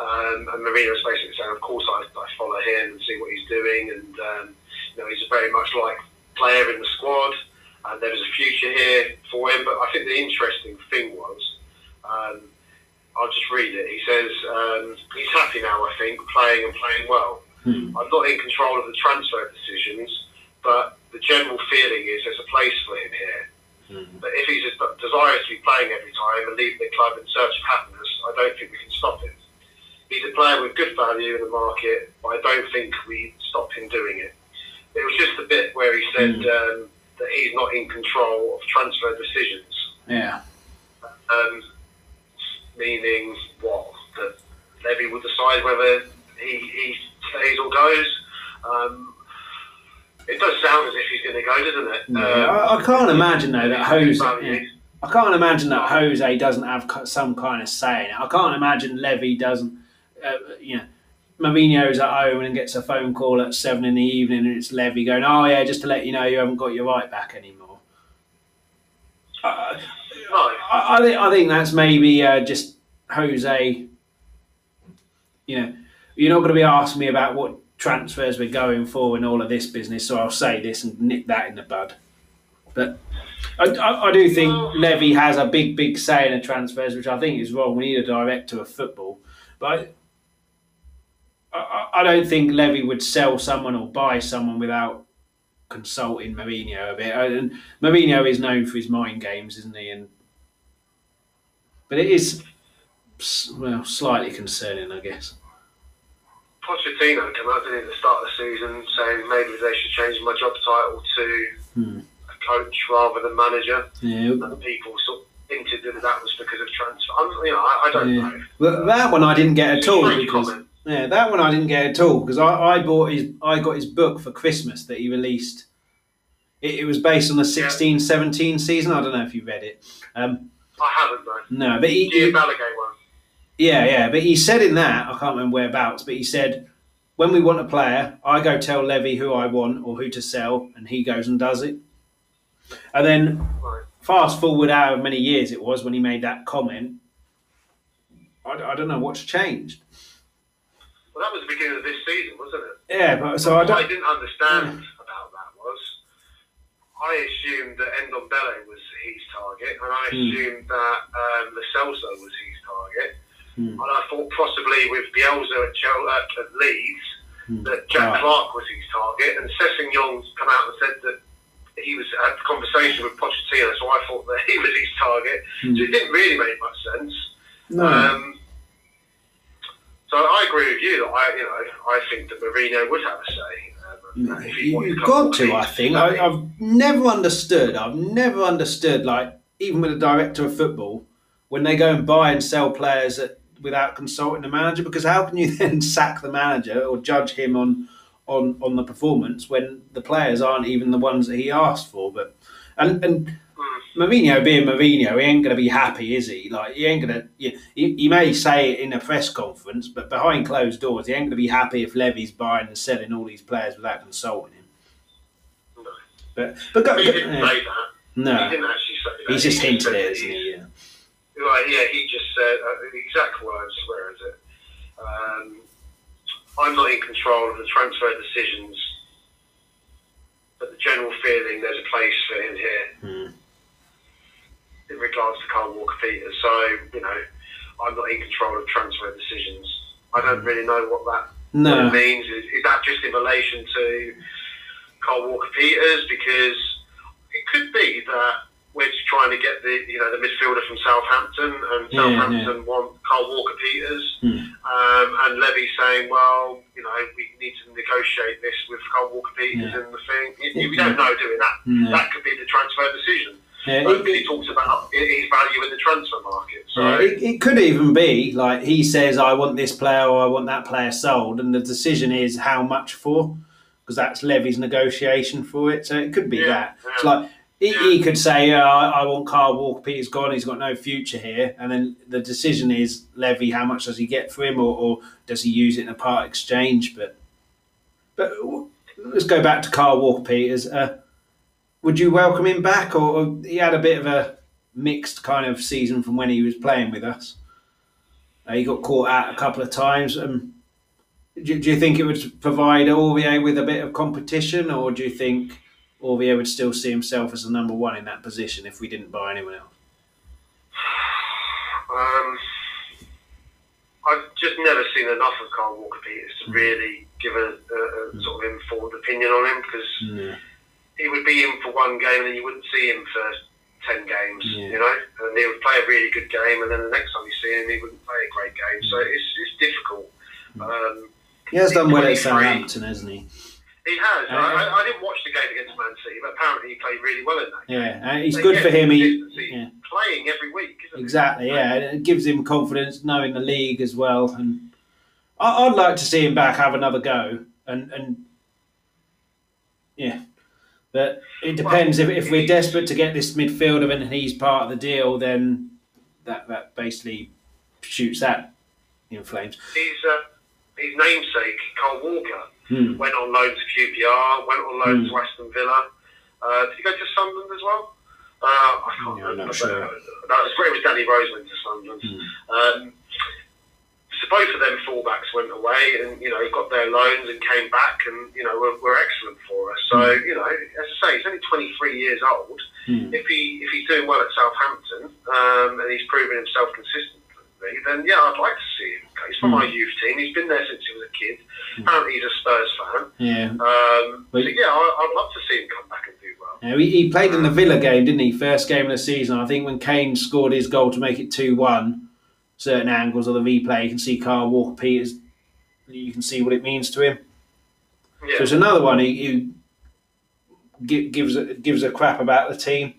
Um, and Mourinho was basically saying, "Of course, I, I, follow him and see what he's doing, and um, you know, he's a very much like player in the squad, and there is a future here for him." But I think the interesting thing was. Um, I'll just read it. He says he's happy now. I think playing and playing well. Hmm. I'm not in control of the transfer decisions, but the general feeling is there's a place for him here. Hmm. But if he's desirous to be playing every time and leaving the club in search of happiness, I don't think we can stop him. He's a player with good value in the market, but I don't think we stop him doing it. It was just the bit where he said hmm. um, that he's not in control of transfer decisions. Yeah. Um, meaning what? That Levy will decide whether he, he stays or goes. Um, it does sound as if he's going to go, doesn't it? Yeah, um, I, I, can't imagine though that Jose. Yeah, I can't imagine that Jose doesn't have some kind of say in it. I can't imagine Levy doesn't. Uh, you know, Mourinho's at home and gets a phone call at seven in the evening, and it's Levy going, "Oh yeah, just to let you know, you haven't got your right back anymore." Uh, I, I, think I think that's maybe uh, just Jose. You know, you're not going to be asking me about what transfers we're going for and all of this business, so I'll say this and nip that in the bud. But I, I, I do think Levy has a big, big say in the transfers, which I think is wrong. We need a director of football, but I, I don't think Levy would sell someone or buy someone without consulting Mourinho a bit. And Mourinho is known for his mind games, isn't he? And but it is well slightly concerning, I guess. Pochettino came out at the start of the season saying maybe they should change my job title to hmm. a coach rather than manager. Yeah. And people sort of hinted that that was because of transfer. I'm, you know, I, I don't yeah. know. Well, that one I didn't get at all because yeah, that one I didn't get at all because I, I bought his I got his book for Christmas that he released. It, it was based on the 16-17 yeah. season. I don't know if you read it. Um, I haven't though. No, but he, he one. Yeah, yeah. But he said in that, I can't remember whereabouts, but he said, when we want a player, I go tell Levy who I want or who to sell, and he goes and does it. And then fast forward however many years it was when he made that comment, I, I don't know what's changed. Well, that was the beginning of this season, wasn't it? Yeah, but so I don't. I didn't understand about that was I assumed that Ndombele was his target, and I hmm. assumed mm. that um, was his target. Mm. And I thought possibly with Bielsa at, Chel- at Leeds mm. that Jack right. Clarke was his target, and Sessegnon come out and said that he was had a conversation with Pochettino, so I thought that <laughs> he was his target. Mm. So it didn't really make much sense. No. Um, so I agree with you. That I, you know, I think that Mourinho would have a say. Um, You've got to, I think. I, have never understood. I've never understood, like even with a director of football, when they go and buy and sell players at without consulting the manager because how can you <laughs> then sack the manager or judge him on on on the performance when the players aren't even the ones that he asked for but and and Mourinho being Mourinho, he ain't going to be happy, is he? Like he ain't going to. He, he may say it in a press conference, but behind closed doors, he ain't going to be happy if Levy's buying and selling all these players without consulting him. No. But but go, he didn't say that. No, he didn't actually say that. He's just he hinted it, isn't he? Yeah. Right, yeah, he just said, uh, the exact words, where is it? Um, I'm not in control of the transfer decisions, but the general feeling there's a place for him here mm. in regards to Kyle Walker-Peters. So, you know, I'm not in control of transfer decisions. I don't really know what that, no. means. Is, is that just in relation to Kyle Walker-Peters? Because it could be that we're just trying to get the you know the midfielder from Southampton, and yeah, Southampton yeah. want Kyle Walker-Peters, hmm. um, and Levy saying, well, you know, we need to negotiate this with Kyle Walker-Peters yeah. and the thing. You, we don't know doing that. That could be the transfer decision. Yeah, Nobody talks about his value in the transfer market. So Yeah, it, it could even be like he says, "I want this player or I want that player sold," and the decision is how much for, because that's Levy's negotiation for it. So it could be Yeah, that. It's like he, he could say, uh, "I want Kyle Walker-Peters gone. He's got no future here," and then the decision is Levy. How much does he get for him, or, or does he use it in a part exchange? But but let's go back to Kyle Walker-Peters. Uh, would you welcome him back, or, or he had a bit of a mixed kind of season from when he was playing with us? Uh, he got caught out a couple of times. Um, do, do you think it would provide Aurier with a bit of competition, or do you think Aurier would still see himself as the number one in that position if we didn't buy anyone else? <sighs> Um, I've just never seen enough of Kyle Walker-Peters to really give a, a, a sort of informed opinion on him because Yeah. he would be in for one game and then you wouldn't see him for 10 games, Yeah. you know, and he would play a really good game and then the next time you see him, he wouldn't play a great game. So it's, it's difficult. Um, He has done well at 23. Southampton, hasn't he? He has. Uh, I, I- I didn't watch the game against Man City, but apparently he played really well in that. game. Yeah, uh, he's So, good yeah, for him. He, yeah. Playing every week, isn't Exactly, yeah. It gives him confidence knowing the league as well. And I, I'd like to see him back have another go. And, and yeah, but it depends. if, if we're desperate to get this midfielder and he's part of the deal, then that, that basically shoots that in flames. he? His, uh, his namesake, Kyle Walker, Hmm. went on loan to QPR, went on loan Hmm. to Aston Villa. Uh, did he go to Sunderland as well? Uh, I can't Yeah, remember. not sure. No, it was, it was Danny Rose went to Sunderland. Hmm. Um, so both of them fullbacks went away, and you know got their loans and came back, and you know were, were excellent for us. So you know, as I say, he's only 23 years old. Hmm. If he if he's doing well at Southampton um, and he's proven himself consistently, then yeah, I'd like to see him. He's from Hmm. my youth team. He's been there since he was a kid. Apparently, he's a Spurs fan. Yeah. Um, But- so yeah, I, I'd love to see him come back and do well. Yeah, he, he played in the Villa game, didn't he? First game of the season. I think when Kane scored his goal to make it 2 1, certain angles of the replay, you can see Kyle Walker-Peters, you can see what it means to him. Yeah, So it's another one who, who gives, a, gives a crap about the team.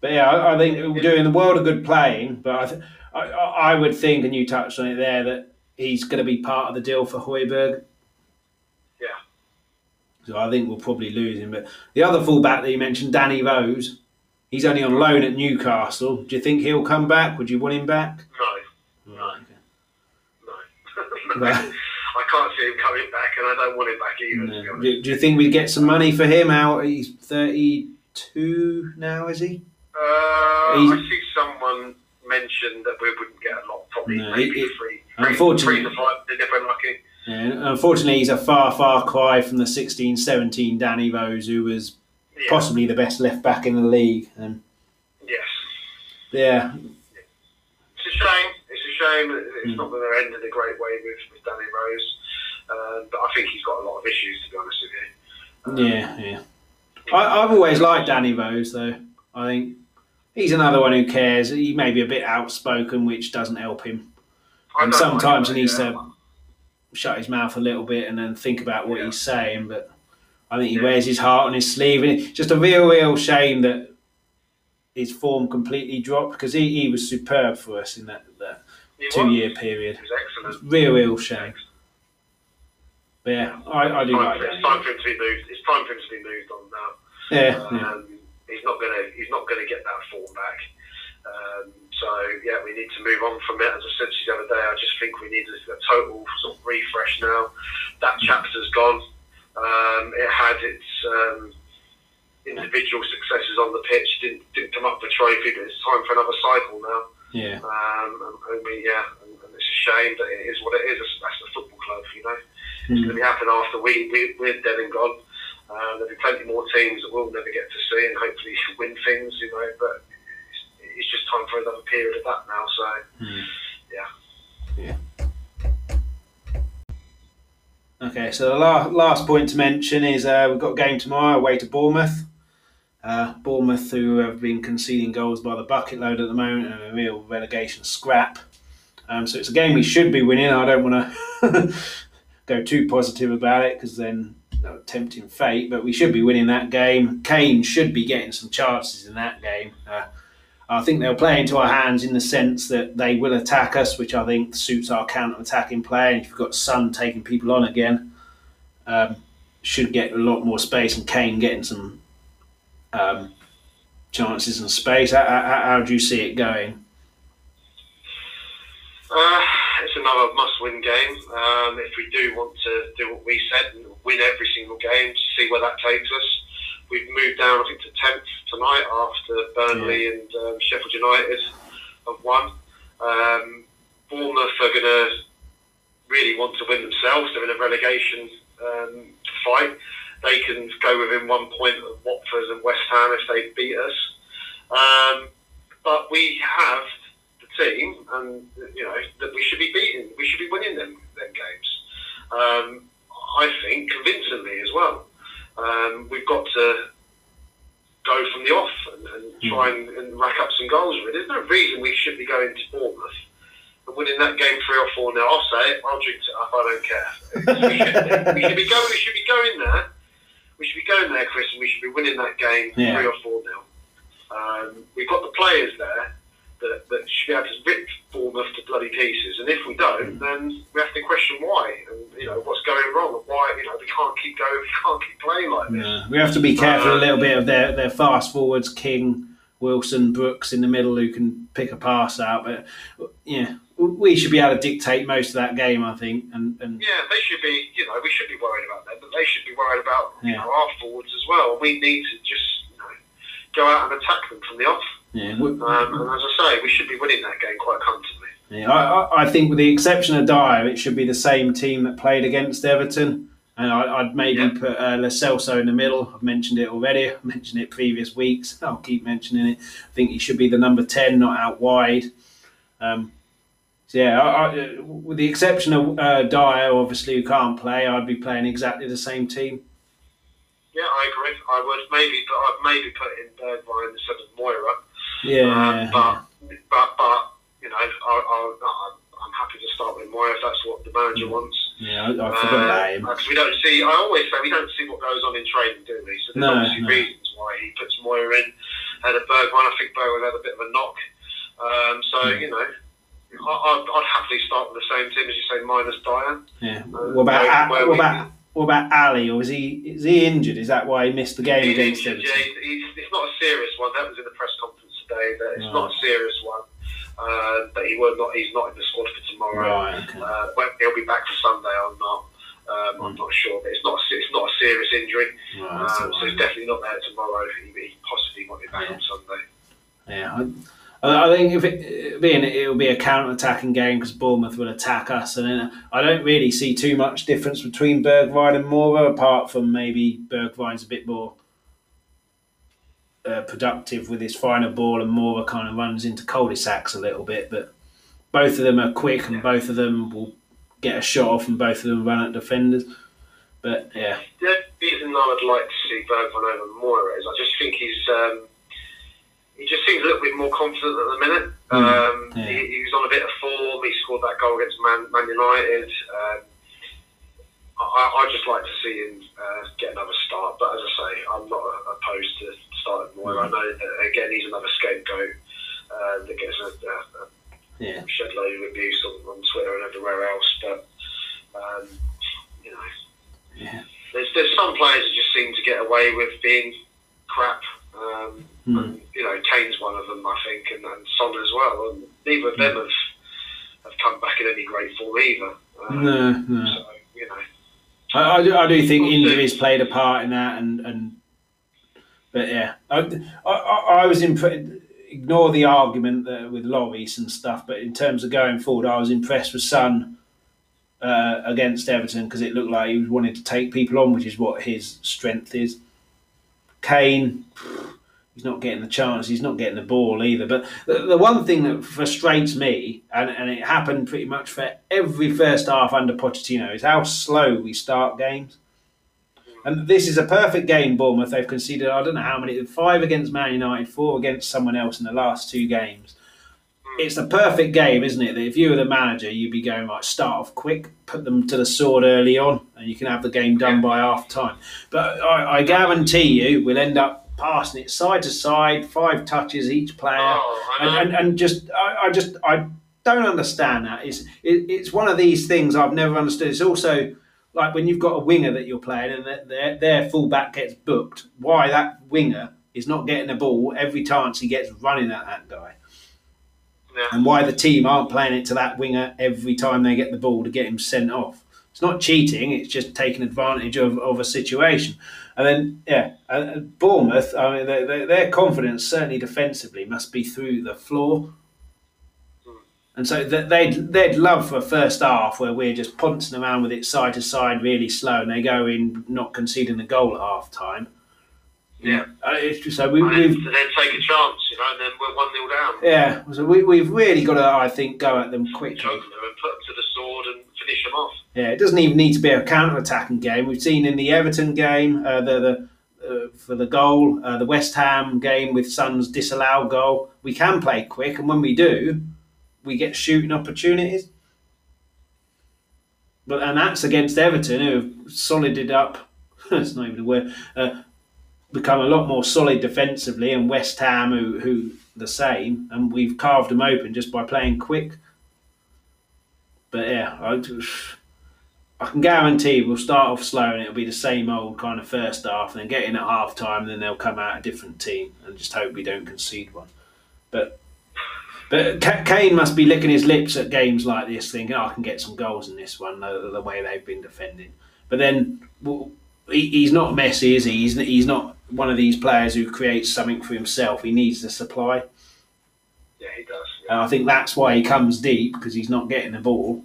But yeah, I, I think we're doing the world of good playing, but I, th- I, I would think, and you touched on it there, that he's going to be part of the deal for Højbjerg. Yeah. So I think we'll probably lose him. But the other fullback that you mentioned, Danny Rose, he's only on loan at Newcastle. Do you think he'll come back? Would you want him back? no, no, no. <laughs> <laughs> I can't see him coming back, and I don't want him back either. No. Do, do you think we'd get some money for him? Out he's thirty-two now, is he? Uh, He's- I see someone mention that we wouldn't get a lot, probably No, maybe three, unfortunately- three to five, if we're lucky. Yeah, unfortunately, he's a far, far cry from the 16-17 Danny Rose, who was Yeah. possibly the best left back in the league. And Yes. yeah, It's a shame. It's a shame. It's Mm. not going to end in a great way with, with Danny Rose. Uh, but I think he's got a lot of issues, to be honest with you. Um, yeah, yeah. I, I've always liked Danny Rose, though. I think he's another one who cares. He may be a bit outspoken, which doesn't help him. And sometimes like he needs that, to shut his mouth a little bit and then think about what Yeah. he's saying. But I think he Yeah. wears his heart on his sleeve, and it's just a real, real shame that his form completely dropped because he, he was superb for us in that, that two-year period. He was excellent. Real, real shame. But yeah, I, I do Time like for- it's time for him to be moved. It's time for him to be moved on now. Yeah, yeah. Um, he's not gonna he's not gonna get that form back. Um, so yeah, we need to move on from it. As I said to you the other day, I just think we need a, a total sort of refresh now. That chapter's gone. Um, it had its um, individual successes on the pitch. Didn't didn't come up with a trophy, but it's time for another cycle now. yeah. Um, and, we yeah, and, and it's a shame that it is what it is. That's, the football club, you know. It's Mm. going to be happening after we, we we're dead and gone. Um, there'll be plenty more teams that we'll never get to see, and hopefully win things, you know. But it's, it's just time for another period of that now. So Mm. yeah, Okay, so the la- last point to mention is uh, we've got a game tomorrow away to Bournemouth. Uh, Bournemouth, who have been conceding goals by the bucket load at the moment, and a real relegation scrap. Um, so it's a game we should be winning. I don't want to <laughs> go too positive about it because then tempting fate. But we should be winning that game. Kane should be getting some chances in that game. Uh, I think they'll play into our hands in the sense that they will attack us, which I think suits our counter-attacking play. And if you've got Son taking people on again, um, should get a lot more space, and Kane getting some um, chances and space. How, how, how, do you see it going? Uh, it's another must-win game. Um, if we do want to do what we said and win every single game, to see where that takes us. We've moved down, I think, to tenth tonight after Burnley yeah. and um, Sheffield United have won. Um, Bournemouth are going to really want to win themselves. They're in a relegation um, fight. They can go within one point of Watford and West Ham if they beat us. Um, but we have the team, and you know that we should be beating. We should be winning them them games. I think convincingly as well. Um, we've got to go from the off and, and hmm. try and, and, rack up some goals. Really. There's no reason we should be going to Bournemouth and winning that game three or four now. I'll say it. I'll drink it up. I don't care. we, should, we, should, be going. We should be going there. We should be going there, Chris, and we should be winning that game yeah. three or four now. Um, we've got the players there that, that should be able to rip Bournemouth to bloody pieces. And if we don't, then we have to question why and you know what's going wrong and why you know we can't keep going, <laughs> we can't keep playing like this. Yeah. We have to be careful uh, a little bit of their their fast forwards, King, Wilson, Brooks in the middle who can pick a pass out. But yeah, we should be able to dictate most of that game, I think. And, and yeah, they should be. You know, we should be worried about them, but they should be worried about yeah. you know our forwards as well. We need to just you know, go out and attack them from the off. Yeah. Um, and as I say, we should be winning that game quite comfortably. Yeah, I, I think with the exception of Dier, it should be the same team that played against Everton. And I, would maybe yeah. put uh, Lo Celso in the middle. I've mentioned it already. I've mentioned it previous weeks. I'll keep mentioning it. I think he should be the number 10, not out wide. Um, so yeah, I, I, with the exception of uh, Dier, obviously, who can't play, I'd be playing exactly the same team. Yeah, I agree. I would maybe, but I'd maybe put in Bergwijn instead of Moura. Yeah. Um, but, but, but, you know, I, I, I'm happy to start with Moura if that's what the manager wants. Yeah, I, I forgot about him. Because we don't see, I always say, we don't see what goes on in training, do we? So there's no, obviously no. reasons why he puts Moura in. Had a Bergwijn, I think Bergwijn had a bit of a knock. Um, so, mm. you know, I, would I'd happily start with the same team as you say, minus Dier. Yeah. Uh, what about, what about what about Alli? Or is he is he injured? Is that why he missed the game he's against injured, Yeah, he's, he's, it's not a serious one. That was in the press conference today. That it's not a serious one. Uh, but he will not. He's not in the squad for tomorrow. Right, okay. uh, he'll be back for Sunday or not. Um, I'm not sure, but it's not. It's not a serious injury, right, um, so he's definitely not there tomorrow. He, he possibly might be back yeah. on Sunday. Yeah. I, I think if it being it will be a counter-attacking game because Bournemouth will attack us, and then I don't really see too much difference between Bergwijn and Moura, apart from maybe Bergwijn's a bit more uh, productive with his finer ball, and Moura kind of runs into cul-de-sacs a little bit. But both of them are quick, and both of them will get a shot off, and both of them run at defenders. But yeah, the reason I would like to see Bergwijn over Moura is I just think he's. Um, he just seems a little bit more confident at the minute. Mm. Um, yeah. he, he, was on a bit of form. He scored that goal against Man, Man United. Um, I, would just like to see him uh, get another start. But as I say, I'm not opposed to starting. Mm. I know again he's another scapegoat uh, that gets a, a, a yeah. shed load of abuse on, on, Twitter and everywhere else. But um, you know, yeah. there's there's some players that just seem to get away with being crap. Um, mm. and, you know, Kane's one of them, I think, and, and Son as well. And neither of them have have come back in any great form either. Um, no, no. So, you know. I, I, do, I do think injuries played a part in that, and, and but yeah, I, I, I was impressed. Ignore the argument with Lloris and stuff, but in terms of going forward, I was impressed with Son uh, against Everton because it looked like he was wanting to take people on, which is what his strength is. Kane, he's not getting the chance. He's not getting the ball either. But the, the one thing that frustrates me, and, and it happened pretty much for every first half under Pochettino, is how slow we start games. And this is a perfect game, Bournemouth. They've conceded, I don't know how many, five against Man United, four against someone else in the last two games. It's a perfect game, isn't it? That if you were the manager, you'd be going, like, start off quick, put them to the sword early on, and you can have the game done by half time. But I, I guarantee you, we'll end up passing it side to side, five touches each player, Oh, and, and, and just I, I just I don't understand that. It's it, it's one of these things I've never understood. It's also like when you've got a winger that you're playing and their- their their fullback gets booked, why that winger is not getting the ball every chance he gets running at that guy, yeah. and why the team aren't playing it to that winger every time they get the ball to get him sent off. It's not cheating; it's just taking advantage of, of a situation. And then, yeah, uh, Bournemouth. I mean, their, their, their confidence certainly defensively must be through the floor. And so they'd they'd love for a first half where we're just pouncing around with it side to side, really slow, and they go in not conceding the goal at half time. Yeah. Uh, it's just, so we, we've and then take a chance, you know, and then we're 1 0 down. yeah, so we, we've really got to, I think, go at them quickly. Choke them and put them to the sword and finish them off. Yeah, it doesn't even need to be a counter-attacking game. We've seen in the Everton game, uh, the the uh, for the goal, uh, the West Ham game with Son's disallowed goal. We can play quick, and when we do, we get shooting opportunities. But and that's against Everton, who have solided up. <laughs> That's not even a word. Uh, become a lot more solid defensively, and West Ham, who who the same, and we've carved them open just by playing quick. But yeah, I, I can guarantee we'll start off slow and it'll be the same old kind of first half, and then get in at half time, and then they'll come out a different team, and just hope we don't concede one. But but Kane must be licking his lips at games like this, thinking, oh, I can get some goals in this one, the, the way they've been defending. But then well, he, he's not Messi, is he? He's, he's not one of these players who creates something for himself. He needs the supply. Yeah, he does. And I think that's why he comes deep because he's not getting the ball.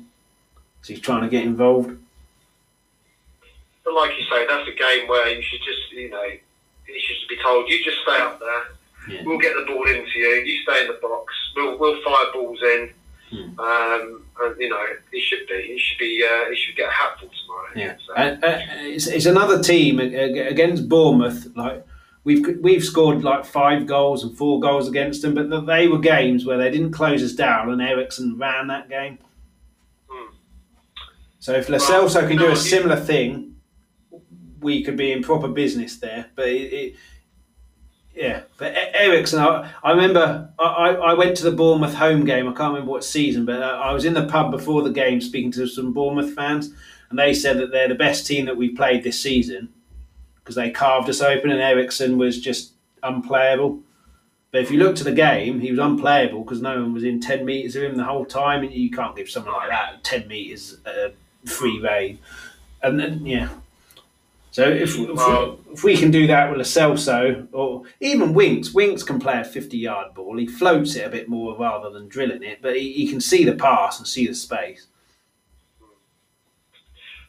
So he's trying to get involved. But like you say, that's a game where you should just, you know, you should be told, you just stay up there. Yeah. We'll get the ball into you. You stay in the box. We'll, we'll fire balls in. Hmm. Um, and you know, he should be. He should be. Uh, he should get a hatful tomorrow. Yeah, So, and, uh, it's, it's another team ag- ag- against Bournemouth. Like we've we've scored like five goals and four goals against them, but they were games where they didn't close us down, and Eriksen ran that game. Hmm. So if Lo Celso can do a similar thing, we could be in proper business there. But it, it yeah, but Eriksen, I, I remember I, I went to the Bournemouth home game. I can't remember what season, but uh, I was in the pub before the game speaking to some Bournemouth fans, and they said that they're the best team that we've played this season because they carved us open, and Eriksen was just unplayable. But if you look to the game, he was unplayable because no one was in ten meters of him the whole time, and you can't give someone like that ten meters uh, free reign. And then yeah. So if, if, Well- we, if we can do that with a Celso or even Winks, Winks can play a fifty-yard ball. He floats it a bit more rather than drilling it, but he, he can see the pass and see the space.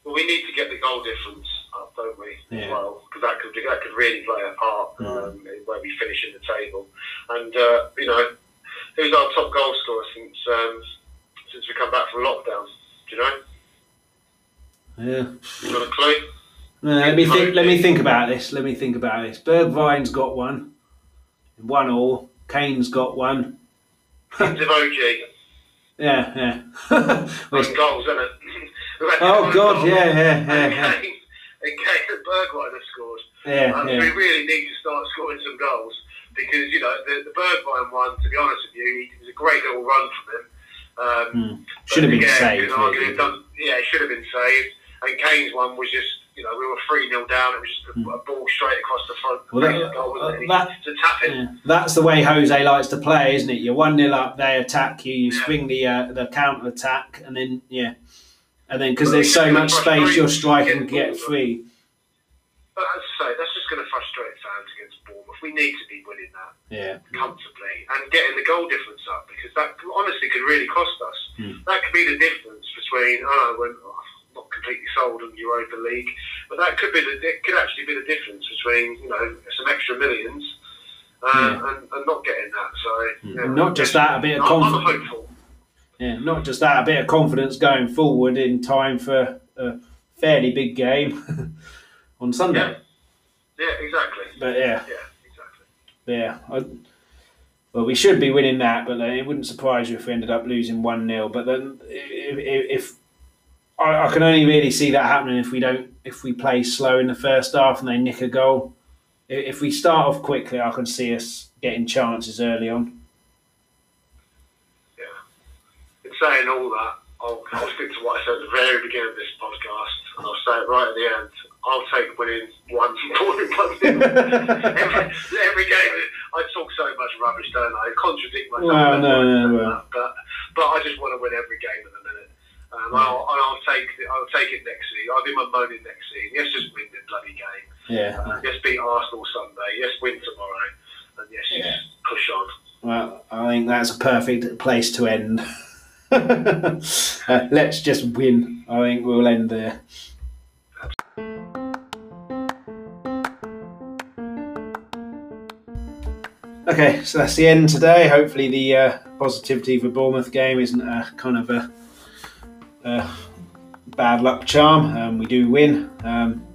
well, we need to get the goal difference up, don't we? Yeah. Well, because that could that could really play a part Mm. um, in where we finish in the table. And uh, you know, who's our top goal scorer since um, since we come back from lockdown? Do you know? Yeah. You got a clue? No, let me think. Let me think about this. Let me think about this. Bergwijn's got one, one all. Kane's got one. Devoji. Yeah, yeah. <laughs> Nine goals, isn't it? <laughs> Oh God, goals. yeah, yeah, And yeah, yeah, Kane, and Kane and Bergwijn have scored. yeah, Um, yeah. We really need to start scoring some goals because you know the, the Bergwijn one. To be honest with you, it was a great little run from him. Um, Hmm. Should have been again, saved. really. done- yeah, it should have been saved. And Kane's one was just, you know, we were 3 0 down. It was just a, a ball straight across the front. Well, that- goal, wasn't it? uh, that- It's tap in. Yeah. That's the way Jose likes to play, isn't it? You're one 0 up, they attack you, you Yeah. swing the uh, the counter attack, and then yeah, and then because there's so much space, you're frustrated striking get free. But as I say, that's just going to frustrate fans against Bournemouth. We need to be winning that Yeah, comfortably and getting the goal difference up because that honestly could really cost us. Hmm. That could be the difference between, oh, when, not completely sold on Europa League, but that could be the, it could actually be the difference between, you know, some extra millions uh, Yeah. and, and not getting that. So, Hmm. yeah, Not just that, a bit of confidence. hopeful. Yeah, not just that, a bit of confidence going forward in time for a fairly big game <laughs> on Sunday. Yeah. Yeah, exactly. But yeah, Yeah, exactly. yeah. I, well, we should be winning that, but then it wouldn't surprise you if we ended up losing 1 0. But then if, if I, I can only really see that happening if we don't, if we play slow in the first half and they nick a goal. if we start off quickly, I can see us getting chances early on. Yeah. In saying all that, I'll, I'll stick to what I said at the very beginning of this podcast, and I'll say it right at the end. I'll take winning one <laughs> point <laughs> every, every game. I talk so much rubbish, don't I? I contradict myself. Well, no, no, no. But, but I just want to win every game at the Um, I'll, I'll take I'll take it next season. I'll do my moaning next season. Let's just win the bloody game. Yeah. Uh, let's beat Arsenal Sunday. Let's win tomorrow. And yes, yeah. just push on. Well, I think that's a perfect place to end. <laughs> uh, let's just win. I think we'll end there. Okay, so that's the end today. Hopefully, the uh, positivity for Bournemouth game isn't a kind of a, a bad luck charm. Um, we do win. Um,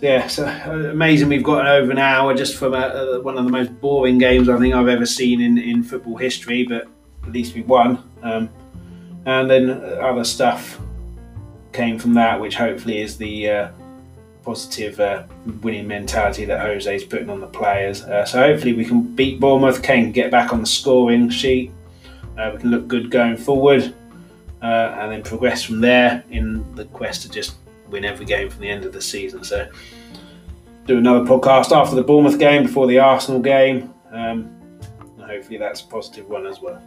yeah, so uh, amazing. We've got over an hour just from a, one of the most boring games I think I've ever seen in, in football history, but at least we won. Um, and then other stuff came from that, which hopefully is the uh, positive uh, winning mentality that Jose is putting on the players. Uh, so hopefully we can beat Bournemouth, Kane get back on the scoring sheet. Uh, we can look good going forward, uh, and then progress from there in the quest to just win every game from the end of the season. So do another podcast after the Bournemouth game, before the Arsenal game. Um, hopefully that's a positive one as well.